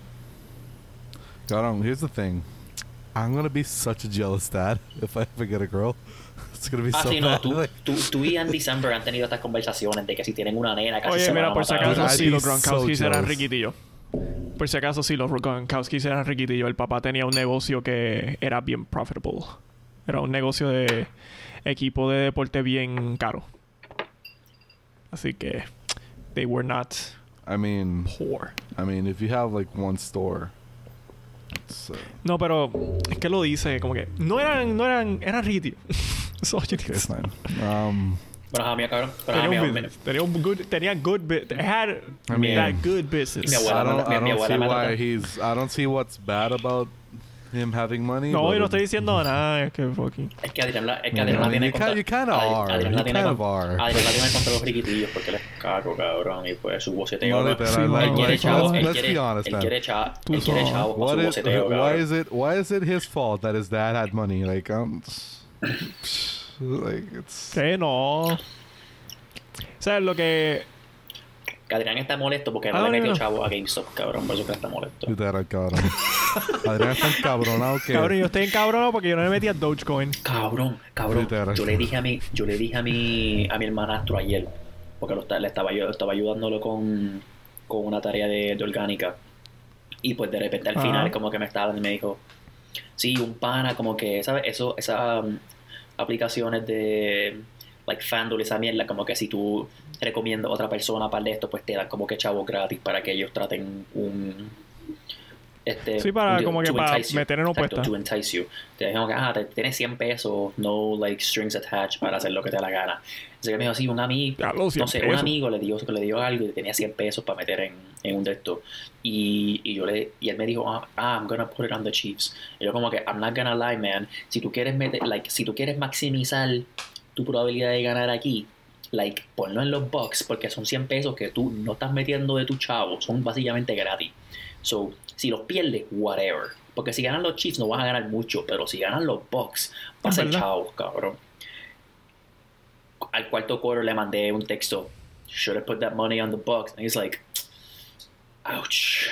Cabrón, here's the thing. I'm gonna be such a jealous dad if I ever get a girl. It's gonna be Ah, so sí, no, tú, tú, tú y Andy Samberg han tenido estas conversaciones de que si tienen una nena casi Oye, se van mira, a por si acaso sí, be los so Gronkowski eran jealous. riquitillos. Por si acaso sí, los Gronkowski eran riquitillos. El papá tenía un negocio que era bien profitable. Era un negocio de equipo de deporte bien caro. Así que they were not I mean, poor. I mean, if you have like one store, uh, No, pero es que lo dice como que no eran, no eran, eran riquitillos. That's all you need okay, to it's say. fine. Um, Bueno, ajá, mira, cabrón. Pero, ajá, Tenía mi- un mi- business. Tenía un good, tenía good bit. They had I mean- that good business. Mi abuela- I don't, mi- I mi don't abuela see me why trata- he's. I don't see what's bad about him having money. No, but yo no it- estoy diciendo nada. Es que fucking. Es que Adrián la, es que Yeah, Adrián I la mean, tiene you contra... kind- you kinda Adri- are. Adrián la You tiene kind con- of are. Adrián la tiene contra los riquitillos porque él es caco, cabrón. Y pues su boceteo... No, ¿no? literal, Sí, like, mano, Él quiere like, chavos, let's, él let's quiere, be honest, él man. quiere, cha- Tú él quiere sabes. chavos con What su is, boceteo, why cabrón. is it why is it his fault that his dad had money? Like um, like it's Que no. O sea, lo que. Adrián está molesto porque Ah, no le metió chavo a GameStop, cabrón. Por eso que está molesto. literal, cabrón. Adrián está encabronado que Cabrón, yo estoy encabronado porque yo no le metí a Dogecoin. Cabrón, cabrón. Literal. Yo le dije a mi, yo le dije a mi, a mi hermanastro ayer, porque lo, le estaba yo estaba ayudándolo con, con una tarea de, de orgánica. Y pues de repente al final como que me estaba hablando y me dijo, sí, un pana, como que, ¿sabes? Eso, esa, um, aplicaciones de like FanDuel esa mierda, como que si tú recomiendas a otra persona para esto, pues te dan como que chavos gratis para que ellos traten un este, Sí, para un- como que para meter en Exacto, opuesta. to entice you. Te dijeron que, ah, te, tienes 100 pesos, no like strings attached para hacer lo que te da la gana. Así que me dijo, sí, un amigo, Ya, los 100 no sé, un pesos. amigo le dio, le dio algo y tenía 100 pesos para meter en, en un de estos. Y, y yo le, y él me dijo, ah, ah, I'm gonna put it on the Chiefs. Y yo como que, I'm not gonna lie, man. Si tú quieres meter, like, si tú quieres maximizar tu probabilidad de ganar aquí, like, ponlo en los Bucks porque son 100 pesos que tú no estás metiendo de tu chavo, son básicamente gratis. So, si los pierdes, whatever. Porque si ganan los Chiefs no vas a ganar mucho, pero si ganan los Bucks, vas a ser chavos, cabrón. Al cuarto quarter le mandé un texto. Should have put that money on the Bucks. And he's like, ouch.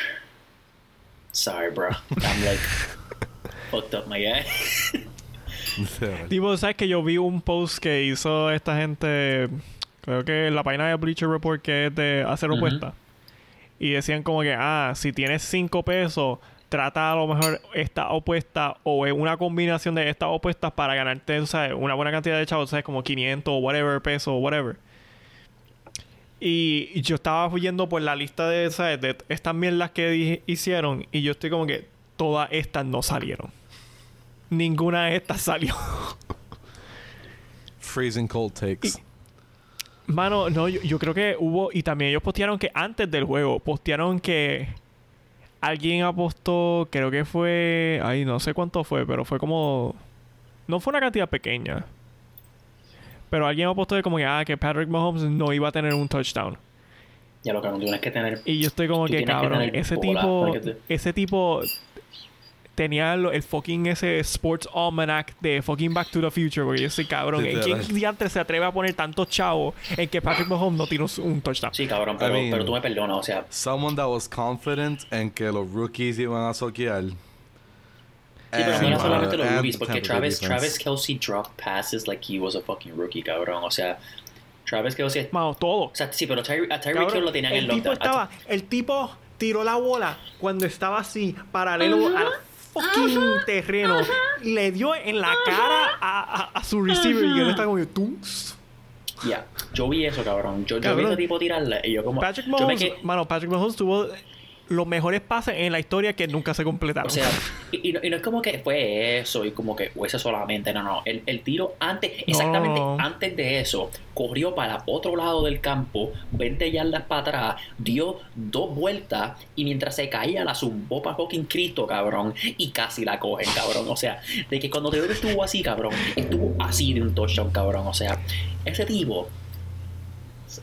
Sorry, bro. I'm like, fucked up, my guy. Tipo, ¿sabes que yo vi un post que hizo esta gente, creo que en la página de Bleacher Report que es de hacer opuesta? Y decían como que, ah, si tienes 5 pesos, trata a lo mejor esta opuesta o una combinación de estas opuestas para ganarte, ¿sabes? Una buena cantidad de chavos, ¿sabes? Como 500 o whatever pesos o whatever. Y, y yo estaba yendo por la lista de, ¿sabes? De estas mierdas que hicieron y yo estoy como que todas estas no salieron. Ninguna de estas salió. Freezing cold takes. Mano, no, yo, yo creo que hubo. Y también ellos postearon que antes del juego, postearon que alguien apostó, creo que fue. Ay, no sé cuánto fue, pero fue como. No fue una cantidad pequeña. Pero alguien apostó de como que, ah, que Patrick Mahomes no iba a tener un touchdown. Ya lo que tienes que tener. Y yo estoy como que, cabrón, ese bola tipo. te- Ese tipo. Tenía lo- el fucking ese Sports Almanac de fucking Back to the Future, porque yo soy cabrón. ¿En Literal. quién diantre se atreve a poner tantos chavos en que Patrick Mahomes no tiene un- touchdown? Sí, cabrón, pero, I mean- pero tú me perdonas, o sea, Someone that was confident en que los rookies iban a soquear. Sí, pero no And, era solamente uh, los rookies, porque Travis. Travis Kelsey dropped passes like he was a fucking rookie, cabrón. O sea, Travis Kelsey. Mano, todo. O sea, sí, pero Tyre- a Tyreek Hill lo tenían el en tipo lockdown. estaba, el tipo tiró la bola cuando estaba así, paralelo al fucking terreno. Le dio en la cara a, a- a su receiver y él está como tú. Ya, yo vi eso, cabrón. Yo, yo vi Cabrón. ese tipo tirarla y yo como... Patrick yo me Mahomes, quedé- mano, Patrick Mahomes tuvo los mejores pases en la historia que nunca se completaron. O sea, y, y no, y no es como que fue eso y como que o ese solamente, no, no. El, el tiro antes, exactamente No. antes de eso, corrió para otro lado del campo, 20 yardas para atrás, dio dos vueltas y mientras se caía la zumbó para fucking Cristo, cabrón, y casi la cogen, cabrón. O sea, de que cuando te veo estuvo así, cabrón, estuvo así de un touchdown, cabrón. O sea, ese tipo,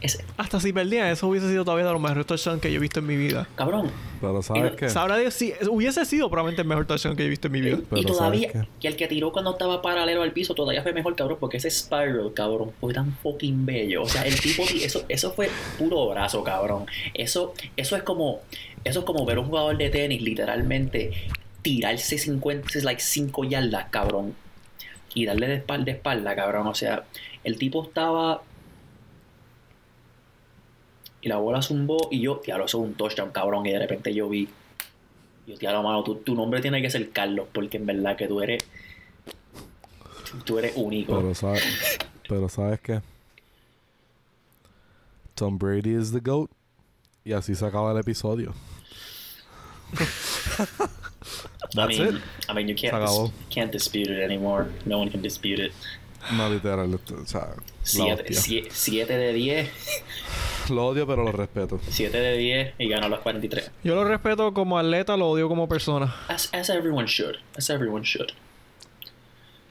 ese, Hasta si perdía, eso hubiese sido todavía de los mejores touchdowns que yo he visto en mi vida. cabrón, Pero ¿sabes qué? Sabrá Dios si hubiese sido probablemente el mejor touchdown que he visto en mi vida. Pero y todavía, ¿sabes y el que tiró cuando estaba paralelo al piso todavía fue mejor, cabrón, porque ese spiral, cabrón, fue tan fucking bello. O sea, el tipo, eso, eso fue puro brazo, cabrón. Eso, eso es como, eso es como ver a un jugador de tenis, literalmente, tirarse 50, like 5 yardas, cabrón. Y darle de espalda a espalda, cabrón. O sea, el tipo estaba. Y la bola zumbó y yo, diablo, eso es un touchdown, cabrón. Y de repente yo vi. Yo, diablo, mano, tu, tu nombre tiene que ser Carlos, porque en verdad que tú eres. Tú eres único. Pero sabes, pero sabes qué? Tom Brady is the GOAT. Y así se acaba el episodio. I That's mean, it. I mean, you can't, dis- can't dispute it anymore. No one can dispute it. No, literal. O sea, la Siete, hostia. 7 de 10, Lo odio, pero lo respeto. 7 de 10 y ganó los 43. Yo lo respeto como atleta, lo odio como persona. As, as everyone should. As everyone should.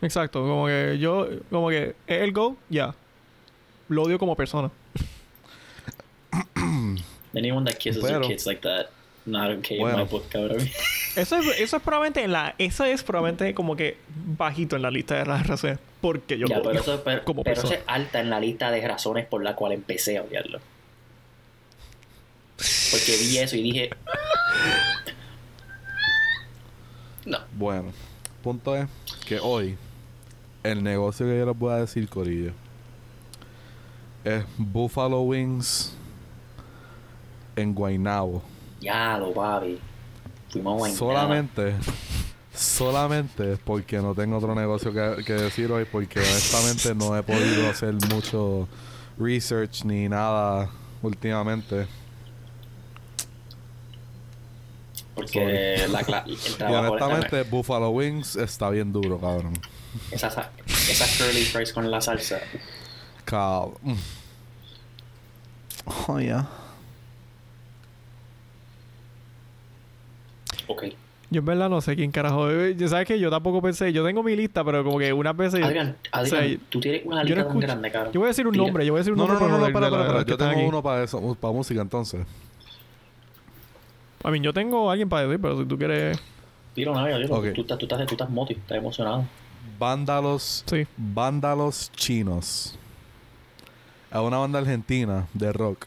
Exacto, como que yo, como que el go, ya. Lo odio como persona. Anyone that kisses their Pero- kids like that, not okay in Bueno. my book, cabrón. Eso es, eso es probablemente en la, eso es probablemente como que bajito en la lista de las razones. Porque yo ya, lo pero odio eso, pero, como pero eso persona. es alta en la lista de razones por la cual empecé a odiarlo. Porque vi eso y dije. No. Bueno, punto es que hoy el negocio que yo les voy a decir, Corillo, es Buffalo Wings en Guaynabo. Ya lo, papi. Fuimos a Guaynabo. Solamente solamente porque no tengo otro negocio que, que decir hoy, porque honestamente no he podido hacer mucho research ni nada últimamente. Porque la, el Y honestamente, Buffalo Wings está bien duro, cabrón. esa, sa- esa curly fries con la salsa. Cabrón. Oh, yeah. Ok. Yo en verdad no sé quién carajo. Ya sabes que yo tampoco pensé. Yo tengo mi lista, pero como que unas veces. Adrián, o sea, Adrián, tú tienes una yo lista no tan grande, cabrón. Yo voy a decir un Tira. nombre. Yo voy a decir un No, no, nombre. no, no, espera. que Yo tengo uno para eso, para música entonces. A mí, yo tengo a alguien para decir, pero si tú quieres. Dilo, Navidad, dilo. Ok. Tú, estás, tú, estás, tú estás moti, estás emocionado. Vándalos, Sí. Vándalos Chinos. Es una banda argentina de rock.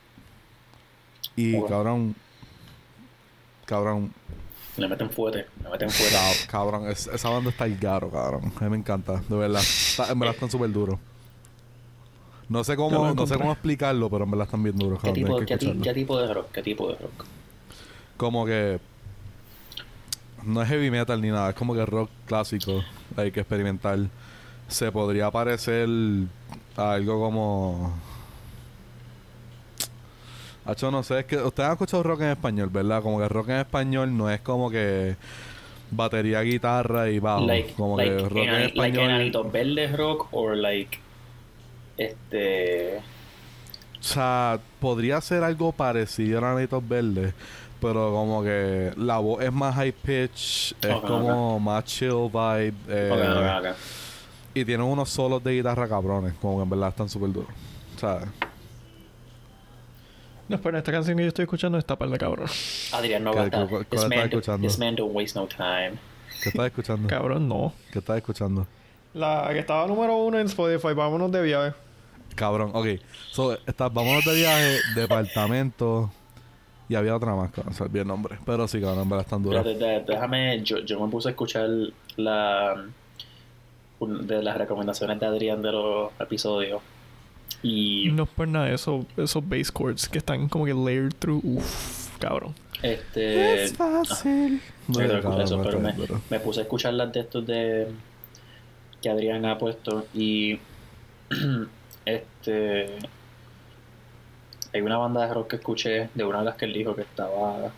Y cabrón. Cabrón. Le meten fuerte, le meten fuerte. cab- Cabrón. es- esa banda está el garo, cabrón. A mí me encanta, de verdad. Está- en verdad están súper duros. No sé cómo, no sé cómo explicarlo, pero en verdad están bien duros, ¿Qué cabrón. tipo, qué, ti- escucharlo. qué tipo de rock? ¿Qué tipo de rock? Como que. No es heavy metal ni nada, es como que rock clásico, hay que experimental. Se podría parecer a algo como. Hacho, no sé, es que ustedes han escuchado rock en español, ¿verdad? Como que rock en español no es como que batería, guitarra y bajo. like, como like, que rock en like español. enanitos verdes rock o like este O sea, podría ser algo parecido a Nanitos Verdes, pero como que la voz es más high pitch, es como más chill vibe. eh, ok, ok, ok. Y tienen unos solos de guitarra cabrones, como que en verdad están súper duros. O sea, No, espera, esta canción que yo estoy escuchando está para de cabrón. Adrián no ¿Cuál- cuál- cuál This estás man, escuchando? this man don't waste no time. ¿qué estás escuchando? Cabrón, no. ¿Qué estás escuchando? La que estaba número uno en Spotify, vámonos de viaje. Cabrón, ok. So, está, vámonos de viaje, departamento. Y había otra más, cabrón, se me olvidó el nombre. Pero sí, cabrón, en verdad están duras. Déjame, yo, yo me puse a escuchar la de las recomendaciones de Adrián de los episodios. Y No es por nada, esos, esos bass chords que están como que layered through. Uff, cabrón. este fácil. Sí, No, pero cabrón, eso, no pero me, me puse a escuchar las de estos de que Adrián ha puesto y este hay una banda de rock que escuché de una de las que él dijo que estaba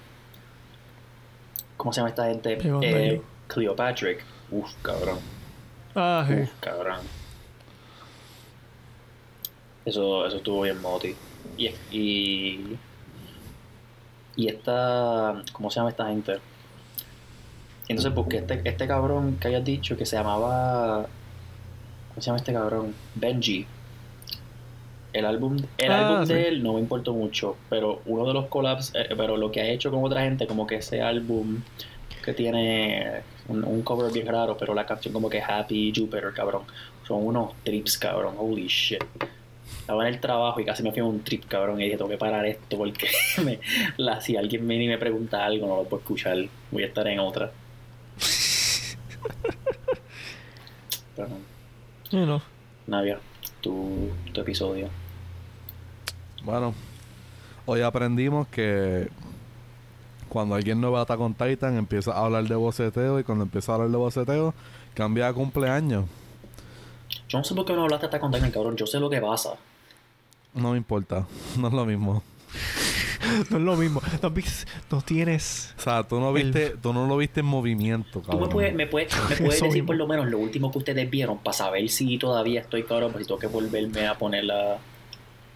¿cómo se llama esta gente? ¿Qué banda Eh? Cleopatrick uf cabrón Ah, sí. uf cabrón eso, eso estuvo bien moti y, y y esta ¿cómo se llama esta gente? Entonces busqué este, este cabrón que hayas dicho que se llamaba. ¿Cómo se llama este cabrón? Benji. El álbum, el Ah, álbum sí. de él no me importó mucho, pero uno de los collabs, eh, pero lo que ha hecho con otra gente, como que ese álbum que tiene un, un cover bien raro, pero la canción como que Happy Jupiter, cabrón. Son unos trips, cabrón. Holy shit. Estaba en el trabajo y casi me fui a un trip, cabrón, y dije, tengo que parar esto porque me- la, si alguien viene y me pregunta algo, no lo puedo escuchar. Voy a estar en otra. Pero, You know. Navia, tu, tu episodio. Bueno, hoy aprendimos que cuando alguien no va a Attack on Titan empieza a hablar de boceteo y cuando empieza a hablar de boceteo cambia de cumpleaños. Yo no sé por qué no hablaste hasta con Titan, cabrón. Yo sé lo que pasa. No me importa, no es lo mismo. No es lo mismo. No, tienes. O sea, tú no El- viste, tú no lo viste en movimiento, Tú cabrón. me puedes, me puedes, me puedes decir mismo. por lo menos lo último que ustedes vieron para saber si todavía estoy cabrón, pues si tengo que volverme a poner la...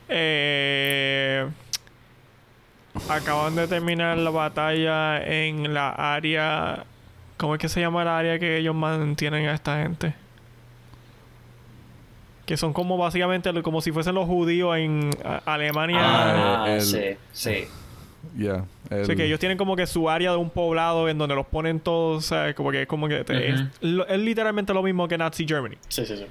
Eh, acaban de terminar la batalla en la área. ¿Cómo es que se llama la área que ellos mantienen a esta gente? Que son como básicamente lo- como si fuesen los judíos en Alemania. Ah, Ah, el- sí, sí. Yeah, O el- sea, que ellos tienen como que su área de un poblado en donde los ponen todos, ¿sabes? Como que es como que te- es literalmente lo mismo que Nazi Germany. Sí, sí, sí.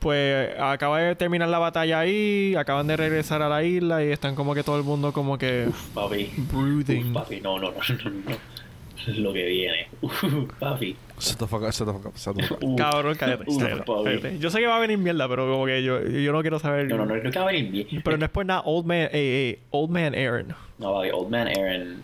Pues acaba de terminar la batalla ahí, acaban de regresar a la isla y están como que todo el mundo como que Papi. brooding. Uf, papi, no, no, no, no, no. Lo que viene. Uf, papi. Shut the fuck shut the fuck up. Uf. Cabrón, cállate, Uf, cállate, cállate. Yo sé que va a venir mierda, pero como que yo, yo no quiero saber. No, no, no, no que va a venir bien. Pero no es por nada Old Man, eh, eh, Old Man Aaron. No, papi, Old Man Aaron.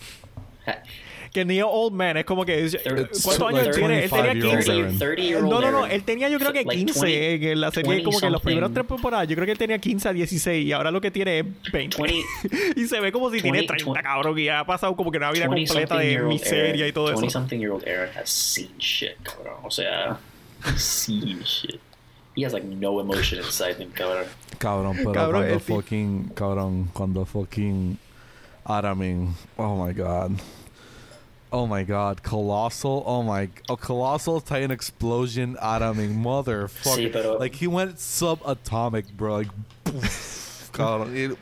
Que ni old man, es como que... It's ¿Cuántos años tiene? Él tenía 25 year old 15. Aaron. 30 year old No, no, no, él tenía yo creo que Like 15 20 en la serie, 20 como que en los primeros tres temporadas, yo creo que él tenía 15 a 16 y ahora lo que tiene es 20. 20 y se ve como si tiene 20, 30, cabrón, y ha pasado como que una vida 20 completa de miseria y todo 20 eso. something year old Aaron has seen shit, cabrón. O sea, seen shit. He has like no emotion inside him, cabrón. Cabrón, pero Cabrón, cuando fucking, cabrón, cuando fucking Aramin, oh my god. Oh my god, Colossal, oh my, oh, Colossal Titan Explosion Aramin, motherfucker. Sí, pero- Like, he went subatomic, bro, like, cabrón. it-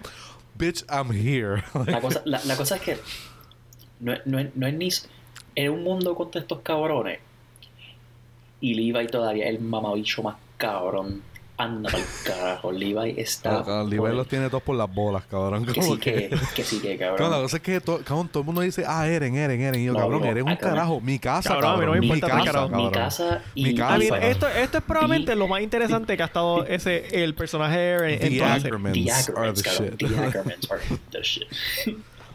bitch, I'm here. La cosa, la, la cosa es que no, no, no es ni... En un mundo con estos cabrones y Levi todavía es el mamabicho más cabrón. Anda pa'l carajo. Levi está... cabrón, Levi por el- los tiene todos por las bolas, cabrón. Que sí que, que sí que, Cabrón, la cabrón. cosa es que to- cabrón, todo el mundo dice, ah, Eren, Eren, Eren. Y yo, No, cabrón, no, eres un ah, cabrón. carajo. Mi casa, Cabrón, mí cabrón. mi importa casa. Mi casa y... Mi casa. Levi. esto, esto es probablemente lo más interesante que ha estado ese el personaje en, en The la. Ackermans The are the shit. The Ackermans are the shit.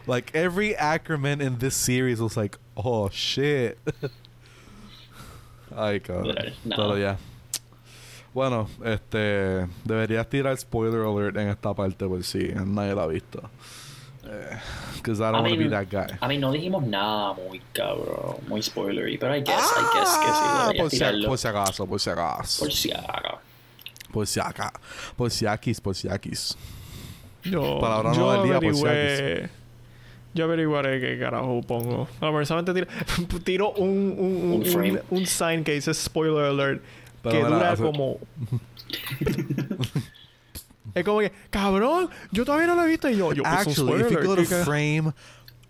Like every Ackerman in this series was like, oh shit. Ay, cabrón. No. Pero ya. Bueno, este. Deberías tirar spoiler alert en esta parte por si nadie la ha visto. Because I don't I want to be mean, that guy. A mí no dijimos nada muy cabrón, muy spoilery, pero I guess, I guess que sí, Ah, debería por, si, tirarlo. por si acaso, por si acaso. Por si acaso. Por si acaso. Por si aquis, por si aquis. Yo, Palabra no yo del día, por si averigüé. Yo averiguaré qué carajo pongo. No, personalmente tiro, tiro un, un, un, un, un sign que dice spoiler alert. Pero que dura hace- como. es como que, cabrón, yo todavía no lo he visto. Y yo, yo Actually, spoiler if you go to ¿qué ca- frame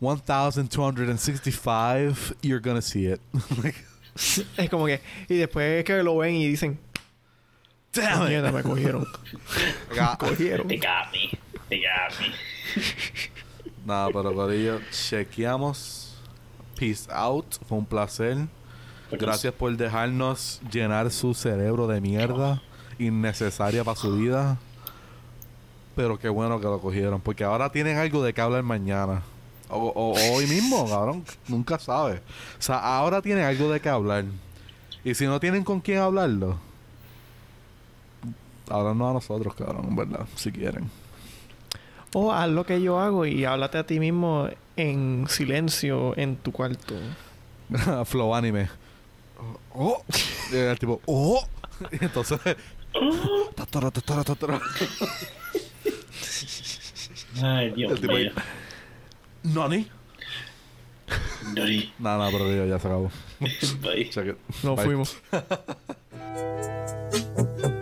1265, you're gonna see it. Like, Es como que. Y después es que lo ven y dicen, Damn it. mierda, me cogieron. Acá. cogieron. They got me. They got me. Nada, pero Corillo, chequeamos. Peace out. Fue un placer. Gracias por dejarnos llenar su cerebro de mierda innecesaria para su vida. Pero qué bueno que lo cogieron. Porque ahora tienen algo de qué hablar mañana. O, o- o hoy mismo, cabrón. Nunca sabe. O sea, ahora tienen algo de qué hablar. Y si no tienen con quién hablarlo, háblanos a nosotros, cabrón, verdad, si quieren. O haz lo que yo hago y háblate a ti mismo en silencio en tu cuarto. Flow anime. Oh. Y el tipo, oh. Y entonces. Totoro, totoro, totoro. Ay, Dios El tipo ahí. mío. Nani. Nari. Nada, nada, pero ya se acabó. Bye. Check it. Nos Bye. fuimos.